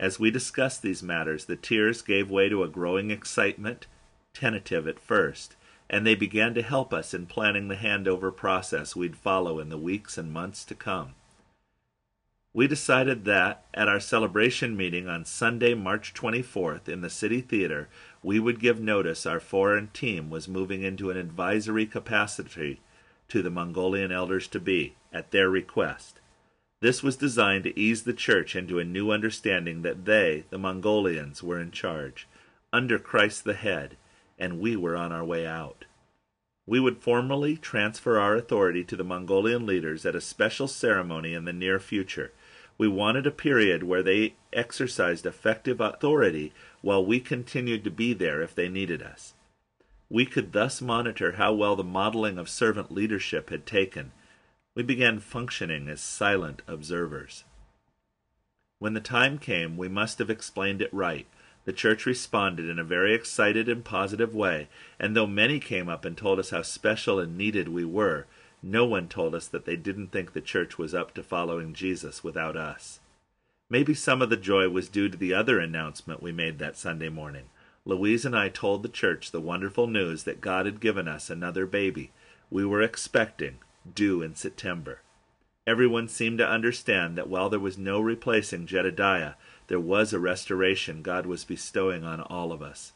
As we discussed these matters, the tears gave way to a growing excitement, tentative at first, and they began to help us in planning the handover process we'd follow in the weeks and months to come. We decided that, at our celebration meeting on Sunday, March 24th, in the City Theater, we would give notice our foreign team was moving into an advisory capacity to the Mongolian elders to be, at their request. This was designed to ease the church into a new understanding that they, the Mongolians, were in charge, under Christ the head, and we were on our way out. We would formally transfer our authority to the Mongolian leaders at a special ceremony in the near future. We wanted a period where they exercised effective authority while we continued to be there if they needed us. We could thus monitor how well the modeling of servant leadership had taken. We began functioning as silent observers. When the time came, we must have explained it right. The church responded in a very excited and positive way, and though many came up and told us how special and needed we were, no one told us that they didn't think the church was up to following Jesus without us. Maybe some of the joy was due to the other announcement we made that Sunday morning. Louise and I told the church the wonderful news that God had given us another baby we were expecting, due in September. Everyone seemed to understand that while there was no replacing Jedediah, there was a restoration God was bestowing on all of us.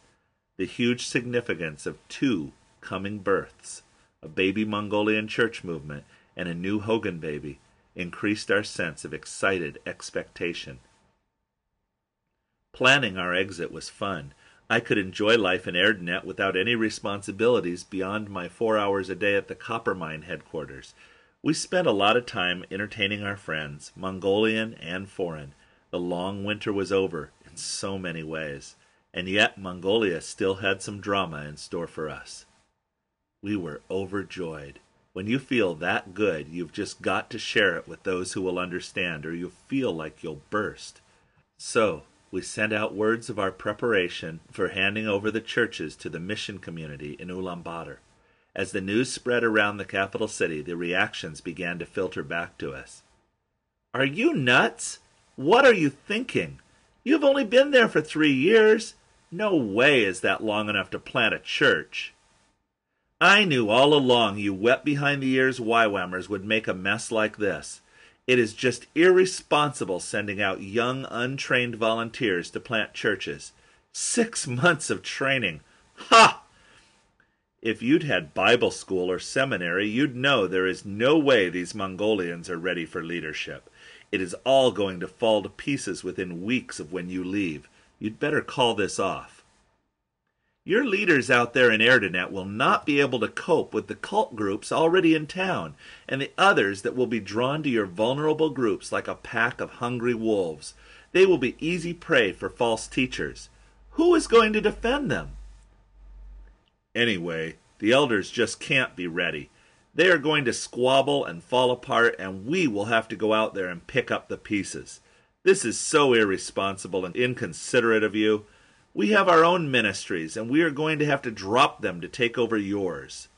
The huge significance of two coming births, a baby Mongolian church movement and a new Hogan baby, increased our sense of excited expectation. Planning our exit was fun. I could enjoy life in Erdenet without any responsibilities beyond my four hours a day at the copper mine headquarters. We spent a lot of time entertaining our friends, Mongolian and foreign, the long winter was over in so many ways, and yet Mongolia still had some drama in store for us. We were overjoyed. When you feel that good, you've just got to share it with those who will understand, or you'll feel like you'll burst. So, we sent out words of our preparation for handing over the churches to the mission community in Ulaanbaatar. As the news spread around the capital city, the reactions began to filter back to us. Are you nuts? What are you thinking? You've only been there for three years. No way is that long enough to plant a church. I knew all along you wet behind the ears YWAMers would make a mess like this. It is just irresponsible sending out young, untrained volunteers to plant churches. Six months of training. Ha! If you'd had Bible school or seminary, you'd know there is no way these Mongolians are ready for leadership. It is all going to fall to pieces within weeks of when you leave. You'd better call this off. Your leaders out there in Erdenet will not be able to cope with the cult groups already in town and the others that will be drawn to your vulnerable groups like a pack of hungry wolves. They will be easy prey for false teachers. Who is going to defend them? Anyway, the elders just can't be ready. They are going to squabble and fall apart, and we will have to go out there and pick up the pieces. This is so irresponsible and inconsiderate of you. We have our own ministries, and we are going to have to drop them to take over yours.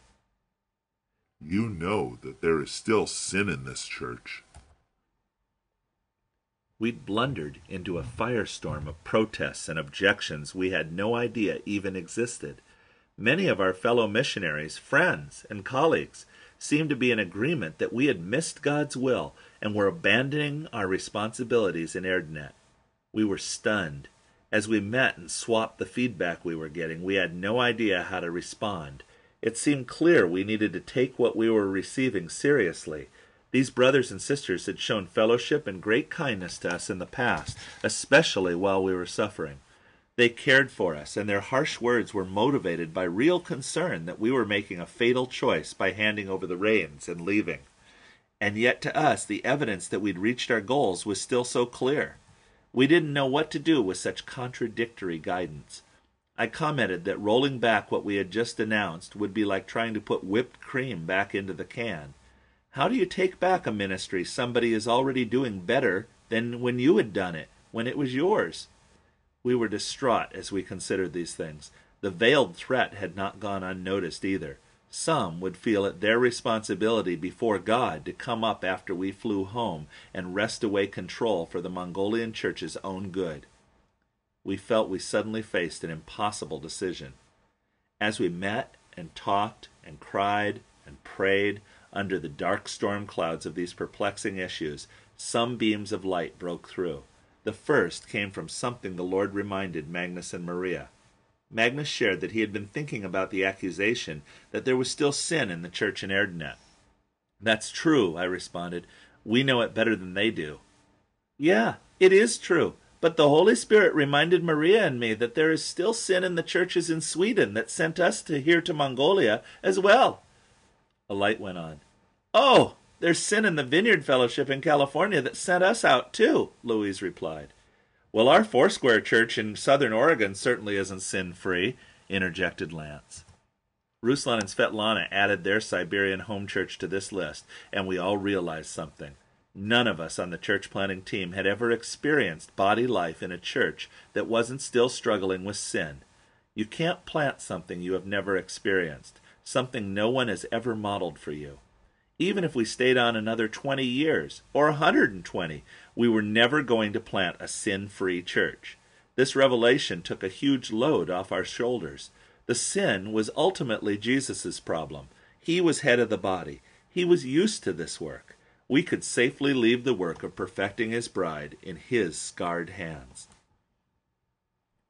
You know that there is still sin in this church. We'd blundered into a firestorm of protests and objections we had no idea even existed. Many of our fellow missionaries, friends, and colleagues seemed to be in agreement that we had missed God's will and were abandoning our responsibilities in Erdenet. We were stunned. As we met and swapped the feedback we were getting, we had no idea how to respond. It seemed clear we needed to take what we were receiving seriously. These brothers and sisters had shown fellowship and great kindness to us in the past, especially while we were suffering. They cared for us, and their harsh words were motivated by real concern that we were making a fatal choice by handing over the reins and leaving. And yet, to us, the evidence that we'd reached our goals was still so clear. We didn't know what to do with such contradictory guidance. I commented that rolling back what we had just announced would be like trying to put whipped cream back into the can. How do you take back a ministry somebody is already doing better than when you had done it, when it was yours? We were distraught as we considered these things. The veiled threat had not gone unnoticed either. Some would feel it their responsibility before God to come up after we flew home and wrest away control for the Mongolian church's own good. We felt we suddenly faced an impossible decision. As we met and talked and cried and prayed under the dark storm clouds of these perplexing issues, some beams of light broke through. The first came from something the Lord reminded Magnus and Maria. Magnus shared that he had been thinking about the accusation that there was still sin in the church in Erdenet. That's true, I responded. We know it better than they do. Yeah, it is true. But the Holy Spirit reminded Maria and me that there is still sin in the churches in Sweden that sent us to here to Mongolia as well. A light went on. Oh, there's sin in the Vineyard Fellowship in California that sent us out too, Louise replied. Well, our Foursquare church in southern Oregon certainly isn't sin free, interjected Lance. Ruslan and Svetlana added their Siberian home church to this list, and we all realized something. None of us on the church planning team had ever experienced body life in a church that wasn't still struggling with sin. You can't plant something you have never experienced, something no one has ever modeled for you. Even if we stayed on another 20 years or a 120, we were never going to plant a sin free church. This revelation took a huge load off our shoulders. The sin was ultimately Jesus' problem. He was head of the body. He was used to this work. We could safely leave the work of perfecting his bride in his scarred hands.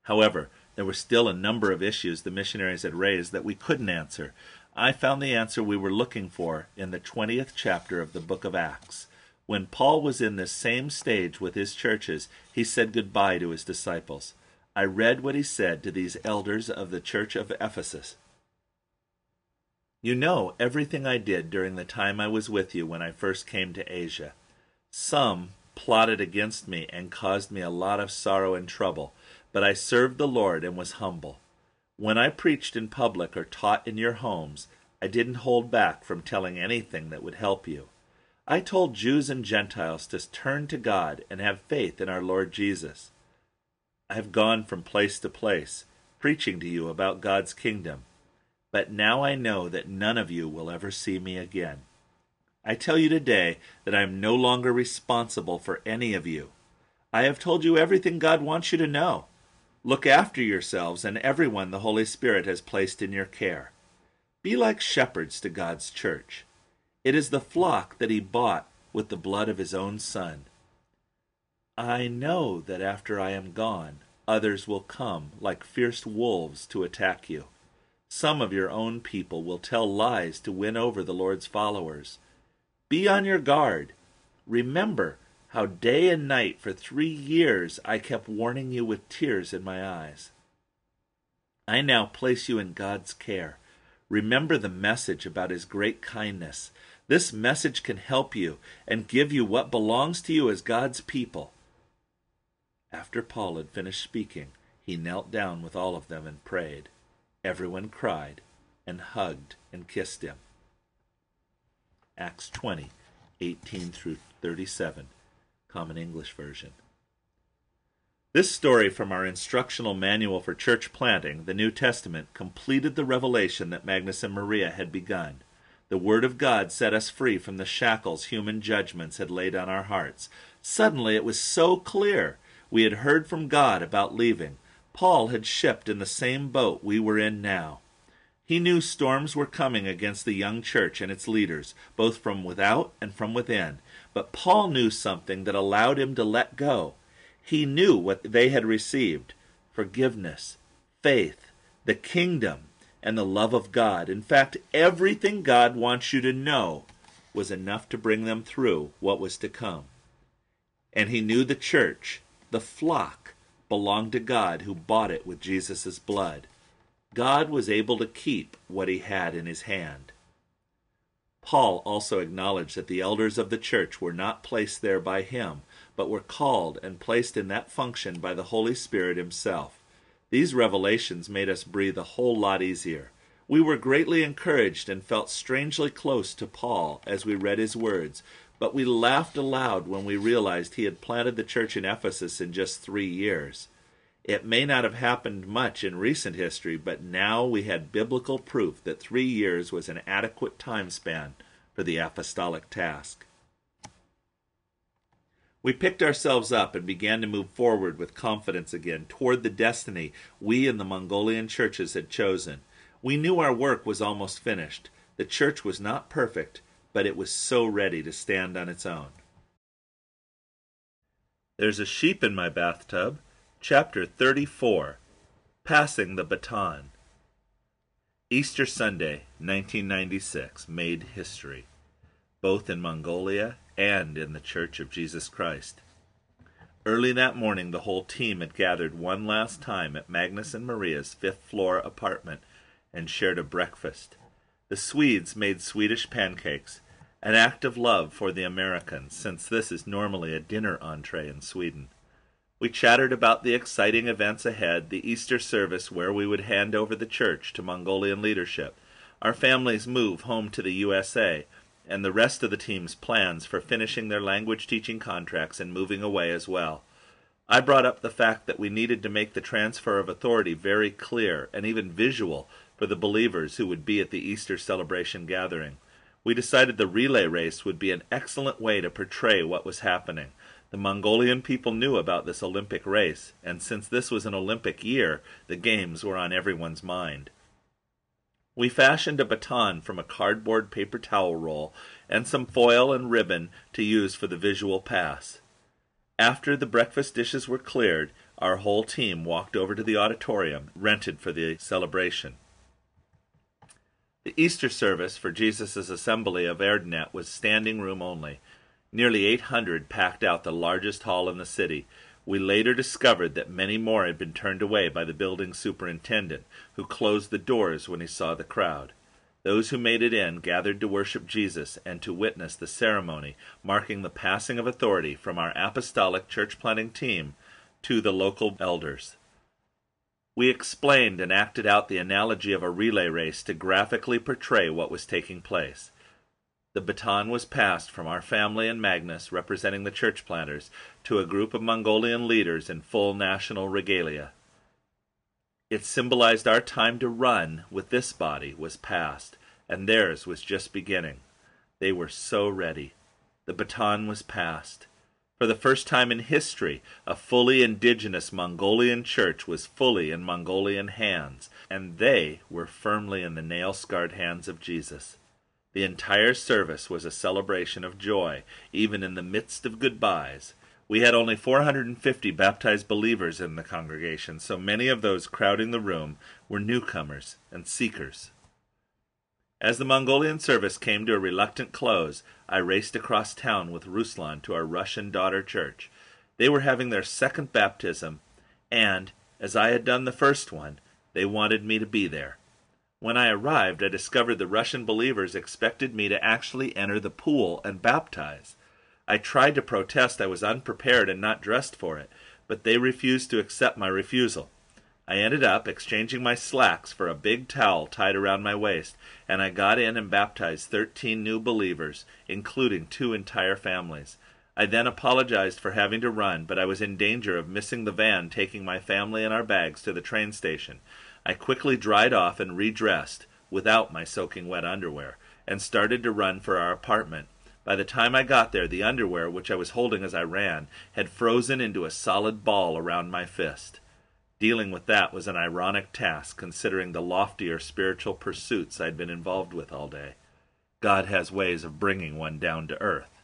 However, there were still a number of issues the missionaries had raised that we couldn't answer, I found the answer we were looking for in the 20th chapter of the book of Acts. When Paul was in this same stage with his churches, he said goodbye to his disciples. I read what he said to these elders of the church of Ephesus. You know everything I did during the time I was with you when I first came to Asia. Some plotted against me and caused me a lot of sorrow and trouble, but I served the Lord and was humble. When I preached in public or taught in your homes, I didn't hold back from telling anything that would help you. I told Jews and Gentiles to turn to God and have faith in our Lord Jesus. I have gone from place to place, preaching to you about God's kingdom, but now I know that none of you will ever see me again. I tell you today that I am no longer responsible for any of you. I have told you everything God wants you to know. Look after yourselves and everyone the Holy Spirit has placed in your care. Be like shepherds to God's church. It is the flock that he bought with the blood of his own Son. I know that after I am gone, others will come like fierce wolves to attack you. Some of your own people will tell lies to win over the Lord's followers. Be on your guard. Remember how day and night for three years I kept warning you with tears in my eyes. I now place you in God's care. Remember the message about His great kindness. This message can help you and give you what belongs to you as God's people. After Paul had finished speaking, he knelt down with all of them and prayed. Everyone cried and hugged and kissed him. Acts 20, 18 through 37. Common English Version. This story from our instructional manual for church planting, the New Testament, completed the revelation that Magnus and Maria had begun. The Word of God set us free from the shackles human judgments had laid on our hearts. Suddenly it was so clear. We had heard from God about leaving. Paul had shipped in the same boat we were in now. He knew storms were coming against the young church and its leaders, both from without and from within. But Paul knew something that allowed him to let go. He knew what they had received forgiveness, faith, the kingdom, and the love of God. In fact, everything God wants you to know was enough to bring them through what was to come. And he knew the church, the flock, belonged to God who bought it with Jesus' blood. God was able to keep what he had in his hand. Paul also acknowledged that the elders of the church were not placed there by him, but were called and placed in that function by the Holy Spirit himself. These revelations made us breathe a whole lot easier. We were greatly encouraged and felt strangely close to Paul as we read his words, but we laughed aloud when we realized he had planted the church in Ephesus in just three years. It may not have happened much in recent history, but now we had biblical proof that three years was an adequate time span for the apostolic task. We picked ourselves up and began to move forward with confidence again toward the destiny we and the Mongolian churches had chosen. We knew our work was almost finished. The church was not perfect, but it was so ready to stand on its own. There's a sheep in my bathtub. Chapter 34 Passing the Baton. Easter Sunday, 1996, made history, both in Mongolia and in the Church of Jesus Christ. Early that morning, the whole team had gathered one last time at Magnus and Maria's fifth floor apartment and shared a breakfast. The Swedes made Swedish pancakes, an act of love for the Americans, since this is normally a dinner entree in Sweden. We chattered about the exciting events ahead, the Easter service where we would hand over the church to Mongolian leadership, our family's move home to the USA, and the rest of the team's plans for finishing their language teaching contracts and moving away as well. I brought up the fact that we needed to make the transfer of authority very clear and even visual for the believers who would be at the Easter celebration gathering. We decided the relay race would be an excellent way to portray what was happening. The Mongolian people knew about this Olympic race, and since this was an Olympic year, the games were on everyone's mind. We fashioned a baton from a cardboard paper towel roll and some foil and ribbon to use for the visual pass. After the breakfast dishes were cleared, our whole team walked over to the auditorium rented for the celebration. The Easter service for Jesus' assembly of Erdenet was standing room only. Nearly 800 packed out the largest hall in the city. We later discovered that many more had been turned away by the building superintendent, who closed the doors when he saw the crowd. Those who made it in gathered to worship Jesus and to witness the ceremony marking the passing of authority from our apostolic church planting team to the local elders. We explained and acted out the analogy of a relay race to graphically portray what was taking place. The baton was passed from our family and Magnus, representing the church planters, to a group of Mongolian leaders in full national regalia. It symbolized our time to run with this body was past, and theirs was just beginning. They were so ready. The baton was passed. For the first time in history, a fully indigenous Mongolian church was fully in Mongolian hands, and they were firmly in the nail scarred hands of Jesus. The entire service was a celebration of joy, even in the midst of goodbyes. We had only 450 baptized believers in the congregation, so many of those crowding the room were newcomers and seekers. As the Mongolian service came to a reluctant close, I raced across town with Ruslan to our Russian daughter church. They were having their second baptism, and, as I had done the first one, they wanted me to be there. When I arrived, I discovered the Russian believers expected me to actually enter the pool and baptize. I tried to protest I was unprepared and not dressed for it, but they refused to accept my refusal. I ended up exchanging my slacks for a big towel tied around my waist, and I got in and baptized 13 new believers, including two entire families. I then apologized for having to run, but I was in danger of missing the van taking my family and our bags to the train station. I quickly dried off and redressed, without my soaking wet underwear, and started to run for our apartment. By the time I got there, the underwear, which I was holding as I ran, had frozen into a solid ball around my fist. Dealing with that was an ironic task, considering the loftier spiritual pursuits I'd been involved with all day. God has ways of bringing one down to earth.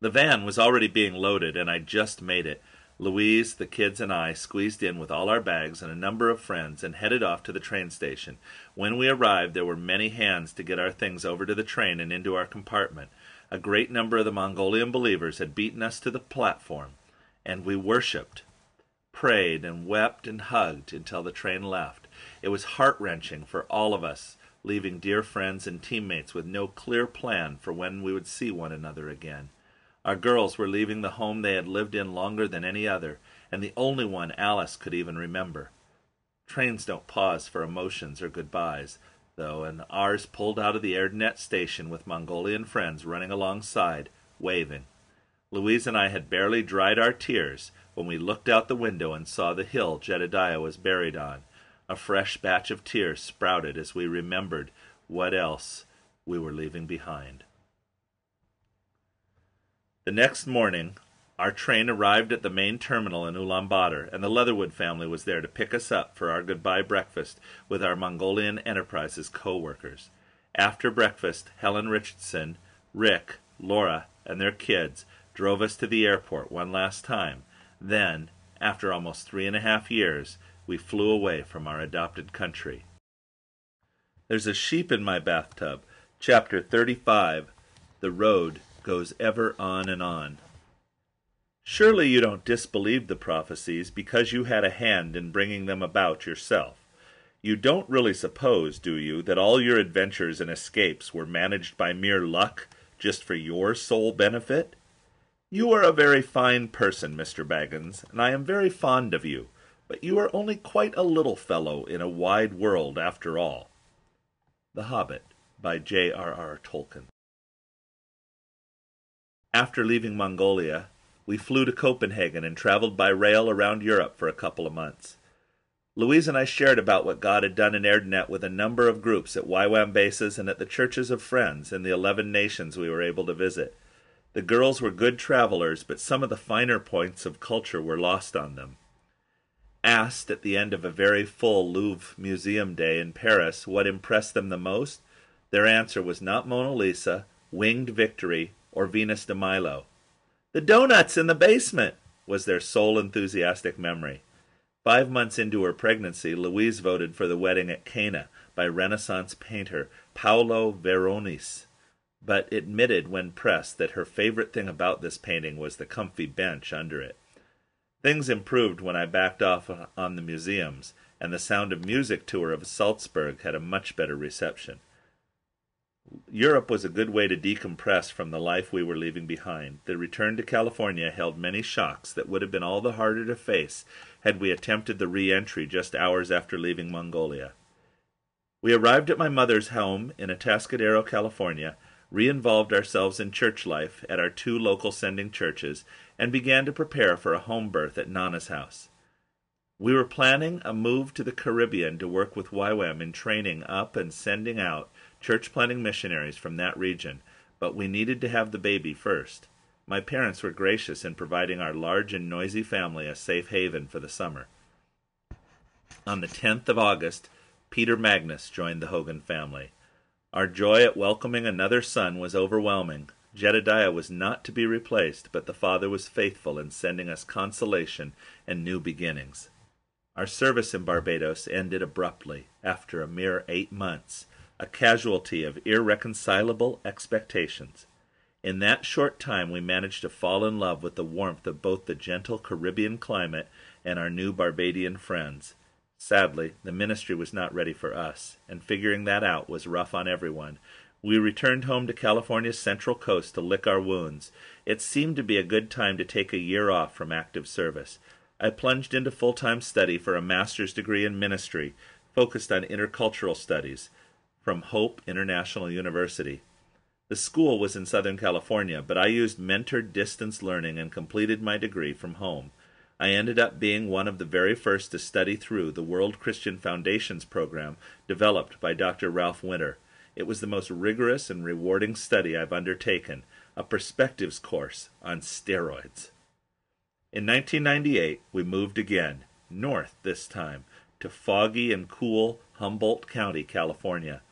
The van was already being loaded, and I just made it. Louise, the kids, and I squeezed in with all our bags and a number of friends and headed off to the train station. When we arrived, there were many hands to get our things over to the train and into our compartment. A great number of the Mongolian believers had beaten us to the platform, and we worshipped prayed and wept and hugged until the train left. It was heart wrenching for all of us, leaving dear friends and teammates with no clear plan for when we would see one another again. Our girls were leaving the home they had lived in longer than any other, and the only one Alice could even remember. Trains don't pause for emotions or goodbyes, though, and ours pulled out of the Erdenet station with Mongolian friends running alongside, waving. Louise and I had barely dried our tears when we looked out the window and saw the hill Jedediah was buried on. A fresh batch of tears sprouted as we remembered what else we were leaving behind. The next morning, our train arrived at the main terminal in Ulaanbaatar, and the Leatherwood family was there to pick us up for our goodbye breakfast with our Mongolian Enterprises co-workers. After breakfast, Helen Richardson, Rick, Laura, and their kids drove us to the airport one last time. Then, after almost three and a half years, we flew away from our adopted country. There's a sheep in my bathtub. Chapter 35 The Road Goes Ever On and On. Surely you don't disbelieve the prophecies because you had a hand in bringing them about yourself. You don't really suppose, do you, that all your adventures and escapes were managed by mere luck, just for your sole benefit? You are a very fine person, Mr. Baggins, and I am very fond of you, but you are only quite a little fellow in a wide world after all. The Hobbit by J. R. R. Tolkien. After leaving Mongolia, we flew to Copenhagen and traveled by rail around Europe for a couple of months. Louise and I shared about what God had done in Erdenet with a number of groups at YWAM bases and at the churches of friends in the eleven nations we were able to visit. The girls were good travelers, but some of the finer points of culture were lost on them. Asked at the end of a very full Louvre Museum day in Paris what impressed them the most, their answer was not Mona Lisa, Winged Victory, or Venus de Milo. The donuts in the basement was their sole enthusiastic memory. Five months into her pregnancy, Louise voted for the wedding at Cana by Renaissance painter Paolo Veronese but admitted when pressed that her favorite thing about this painting was the comfy bench under it. Things improved when I backed off on the museums, and the Sound of Music tour of Salzburg had a much better reception. Europe was a good way to decompress from the life we were leaving behind. The return to California held many shocks that would have been all the harder to face had we attempted the re entry just hours after leaving Mongolia. We arrived at my mother's home in Atascadero, California, re-involved ourselves in church life at our two local sending churches, and began to prepare for a home birth at Nana's house. We were planning a move to the Caribbean to work with YWAM in training up and sending out church planting missionaries from that region, but we needed to have the baby first. My parents were gracious in providing our large and noisy family a safe haven for the summer. On the 10th of August, Peter Magnus joined the Hogan family. Our joy at welcoming another son was overwhelming. Jedediah was not to be replaced, but the Father was faithful in sending us consolation and new beginnings. Our service in Barbados ended abruptly after a mere eight months, a casualty of irreconcilable expectations. In that short time, we managed to fall in love with the warmth of both the gentle Caribbean climate and our new Barbadian friends. Sadly, the ministry was not ready for us, and figuring that out was rough on everyone. We returned home to California's central coast to lick our wounds. It seemed to be a good time to take a year off from active service. I plunged into full time study for a master's degree in ministry, focused on intercultural studies, from Hope International University. The school was in Southern California, but I used mentored distance learning and completed my degree from home. I ended up being one of the very first to study through the World Christian Foundations program developed by Dr. Ralph Winter. It was the most rigorous and rewarding study I've undertaken, a perspectives course on steroids. In 1998, we moved again, north this time, to foggy and cool Humboldt County, California.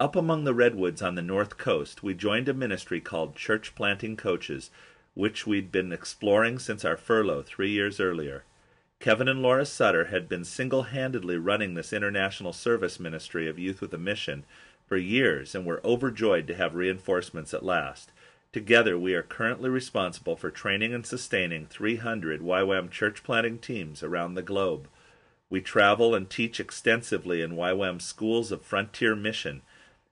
Up among the redwoods on the north coast, we joined a ministry called Church Planting Coaches, which we'd been exploring since our furlough three years earlier. Kevin and Laura Sutter had been single handedly running this international service ministry of Youth with a Mission for years and were overjoyed to have reinforcements at last. Together, we are currently responsible for training and sustaining 300 YWAM church planting teams around the globe. We travel and teach extensively in YWAM schools of frontier mission,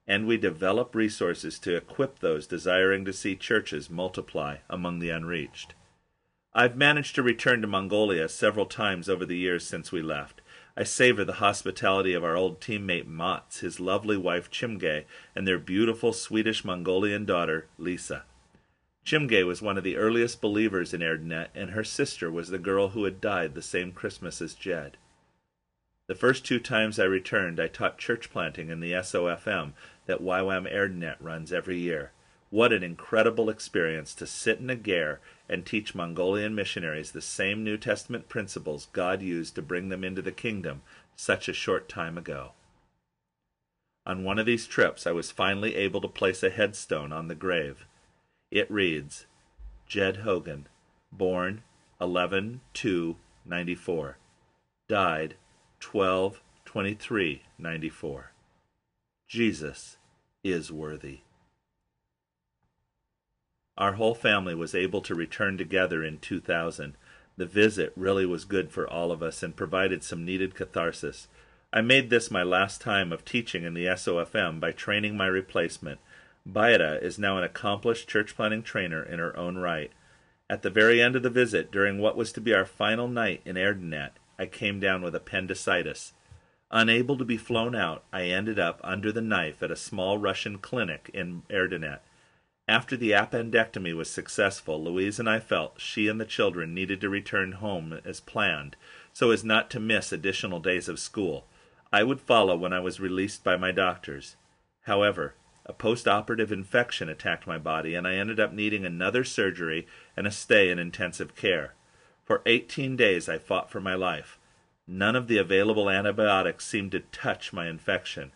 and we develop resources to equip those desiring to see churches multiply among the unreached. I've managed to return to Mongolia several times over the years since we left. I savor the hospitality of our old teammate Mats, his lovely wife Chimge, and their beautiful Swedish Mongolian daughter Lisa. Chimge was one of the earliest believers in Erdenet, and her sister was the girl who had died the same Christmas as Jed. The first two times I returned, I taught church planting in the SOFM that YWAM Erdenet runs every year. What an incredible experience to sit in a ger and teach Mongolian missionaries the same New Testament principles God used to bring them into the kingdom such a short time ago. On one of these trips, I was finally able to place a headstone on the grave. It reads, Jed Hogan, born 11 2 94, died 12 23 94. Jesus is worthy. Our whole family was able to return together in 2000. The visit really was good for all of us and provided some needed catharsis. I made this my last time of teaching in the SOFM by training my replacement. Baida is now an accomplished church planting trainer in her own right. At the very end of the visit, during what was to be our final night in Erdenet, I came down with appendicitis. Unable to be flown out, I ended up under the knife at a small Russian clinic in Erdenet. After the appendectomy was successful, Louise and I felt she and the children needed to return home as planned, so as not to miss additional days of school. I would follow when I was released by my doctors. However, a post-operative infection attacked my body, and I ended up needing another surgery and a stay in intensive care. For 18 days I fought for my life. None of the available antibiotics seemed to touch my infection.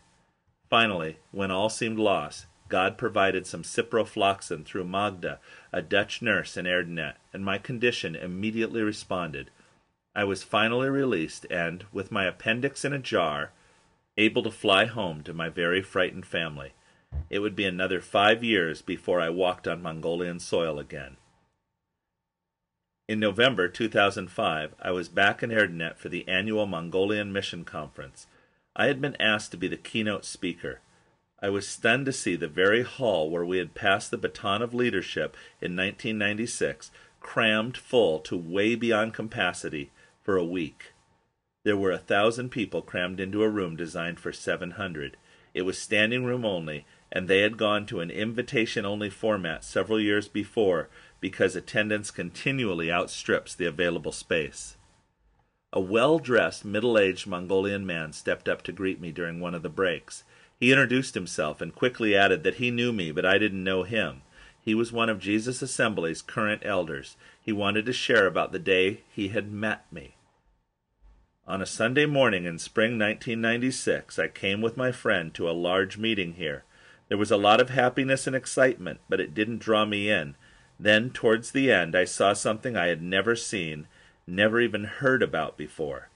Finally, when all seemed lost, God provided some ciprofloxacin through Magda, a Dutch nurse in Erdenet, and my condition immediately responded. I was finally released and, with my appendix in a jar, able to fly home to my very frightened family. It would be another five years before I walked on Mongolian soil again. In November 2005, I was back in Erdenet for the annual Mongolian Mission Conference. I had been asked to be the keynote speaker. I was stunned to see the very hall where we had passed the baton of leadership in 1996 crammed full to way beyond capacity for a week. There were a thousand people crammed into a room designed for 700. It was standing room only, and they had gone to an invitation only format several years before because attendance continually outstrips the available space. A well dressed, middle aged Mongolian man stepped up to greet me during one of the breaks. He introduced himself and quickly added that he knew me, but I didn't know him. He was one of Jesus Assembly's current elders. He wanted to share about the day he had met me. On a Sunday morning in spring 1996, I came with my friend to a large meeting here. There was a lot of happiness and excitement, but it didn't draw me in. Then, towards the end, I saw something I had never seen, never even heard about before.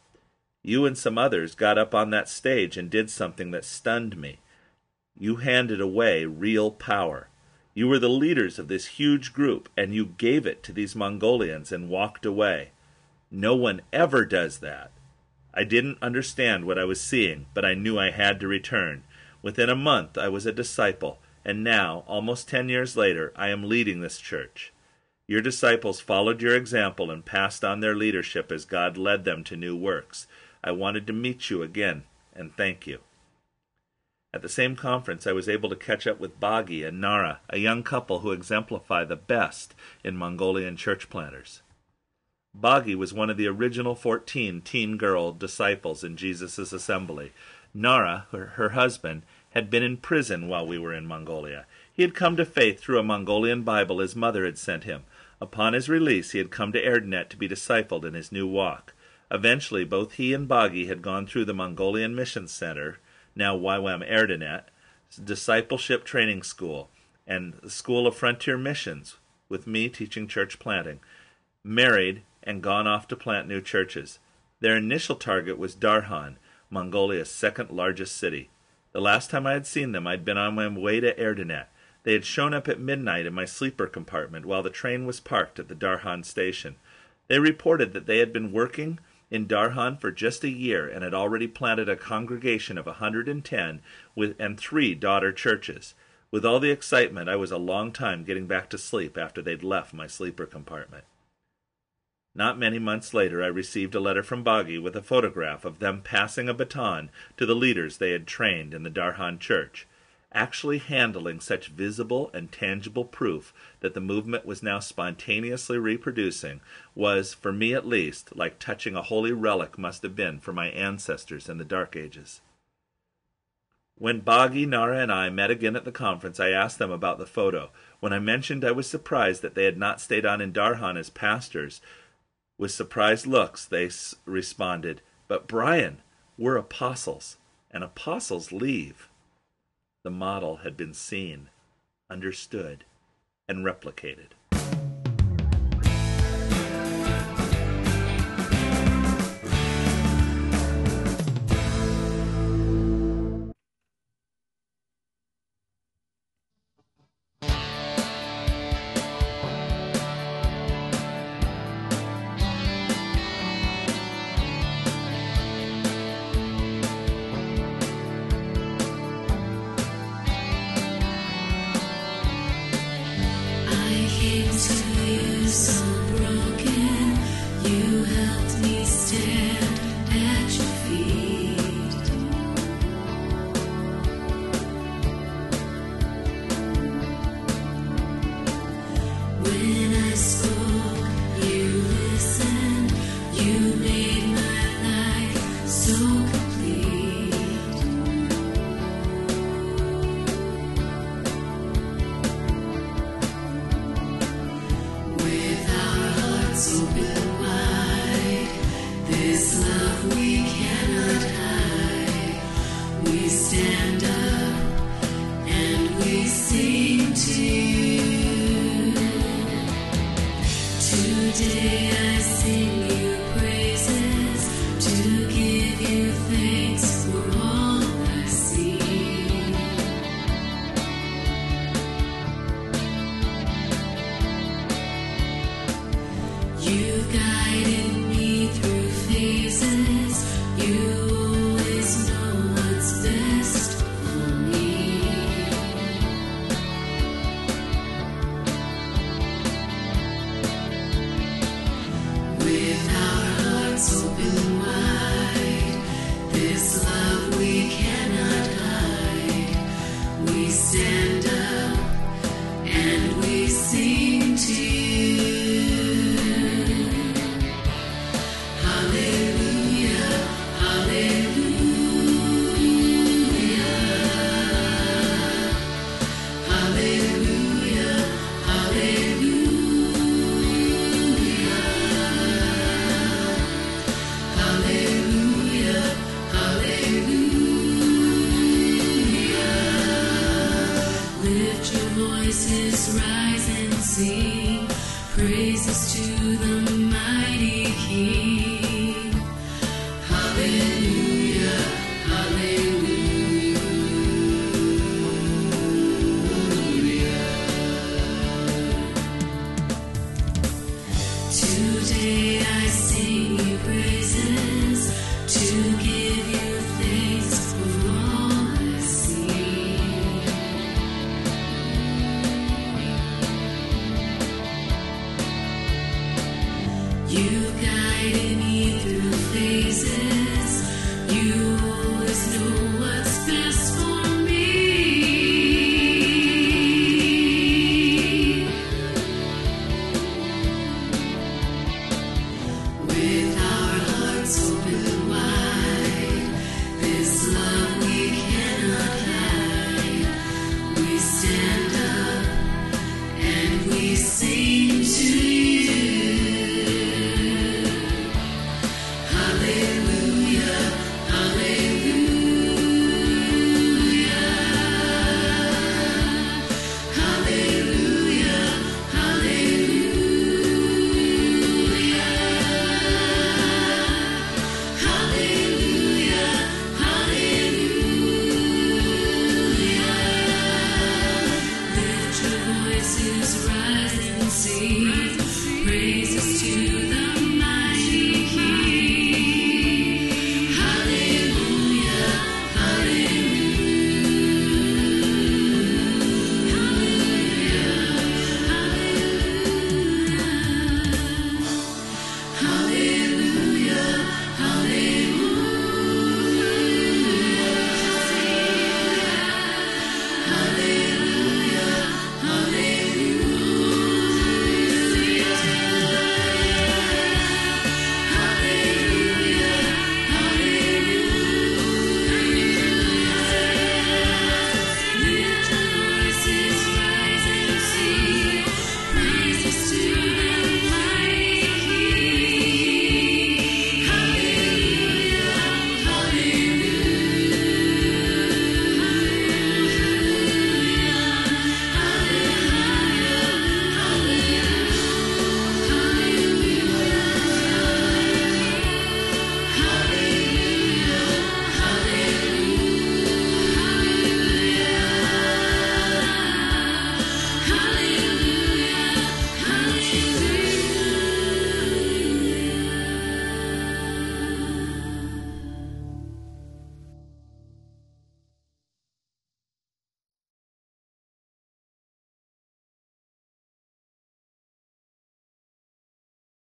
You and some others got up on that stage and did something that stunned me. You handed away real power. You were the leaders of this huge group, and you gave it to these Mongolians and walked away. No one ever does that. I didn't understand what I was seeing, but I knew I had to return. Within a month, I was a disciple, and now, almost ten years later, I am leading this church. Your disciples followed your example and passed on their leadership as God led them to new works. I wanted to meet you again and thank you. At the same conference, I was able to catch up with Bagi and Nara, a young couple who exemplify the best in Mongolian church planters. Bagi was one of the original 14 teen girl disciples in Jesus' assembly. Nara, her, her husband, had been in prison while we were in Mongolia. He had come to faith through a Mongolian Bible his mother had sent him. Upon his release, he had come to Erdenet to be discipled in his new walk. Eventually, both he and Bagi had gone through the Mongolian Mission Center, now YWAM Erdenet, discipleship training school, and the School of Frontier Missions, with me teaching church planting, married, and gone off to plant new churches. Their initial target was Darhan, Mongolia's second largest city. The last time I had seen them, I'd been on my way to Erdenet. They had shown up at midnight in my sleeper compartment while the train was parked at the Darhan station. They reported that they had been working in Darhan for just a year and had already planted a congregation of a 110 with and three daughter churches. With all the excitement, I was a long time getting back to sleep after they'd left my sleeper compartment. Not many months later, I received a letter from Bagi with a photograph of them passing a baton to the leaders they had trained in the Darhan church, actually handling such visible and tangible proof that the movement was now spontaneously reproducing was, for me at least, like touching a holy relic must have been for my ancestors in the Dark Ages. When Bagi, Nara, and I met again at the conference, I asked them about the photo. When I mentioned I was surprised that they had not stayed on in Darhan as pastors, with surprised looks, they responded, But Brian, we're apostles, and apostles leave. The model had been seen, understood, and replicated.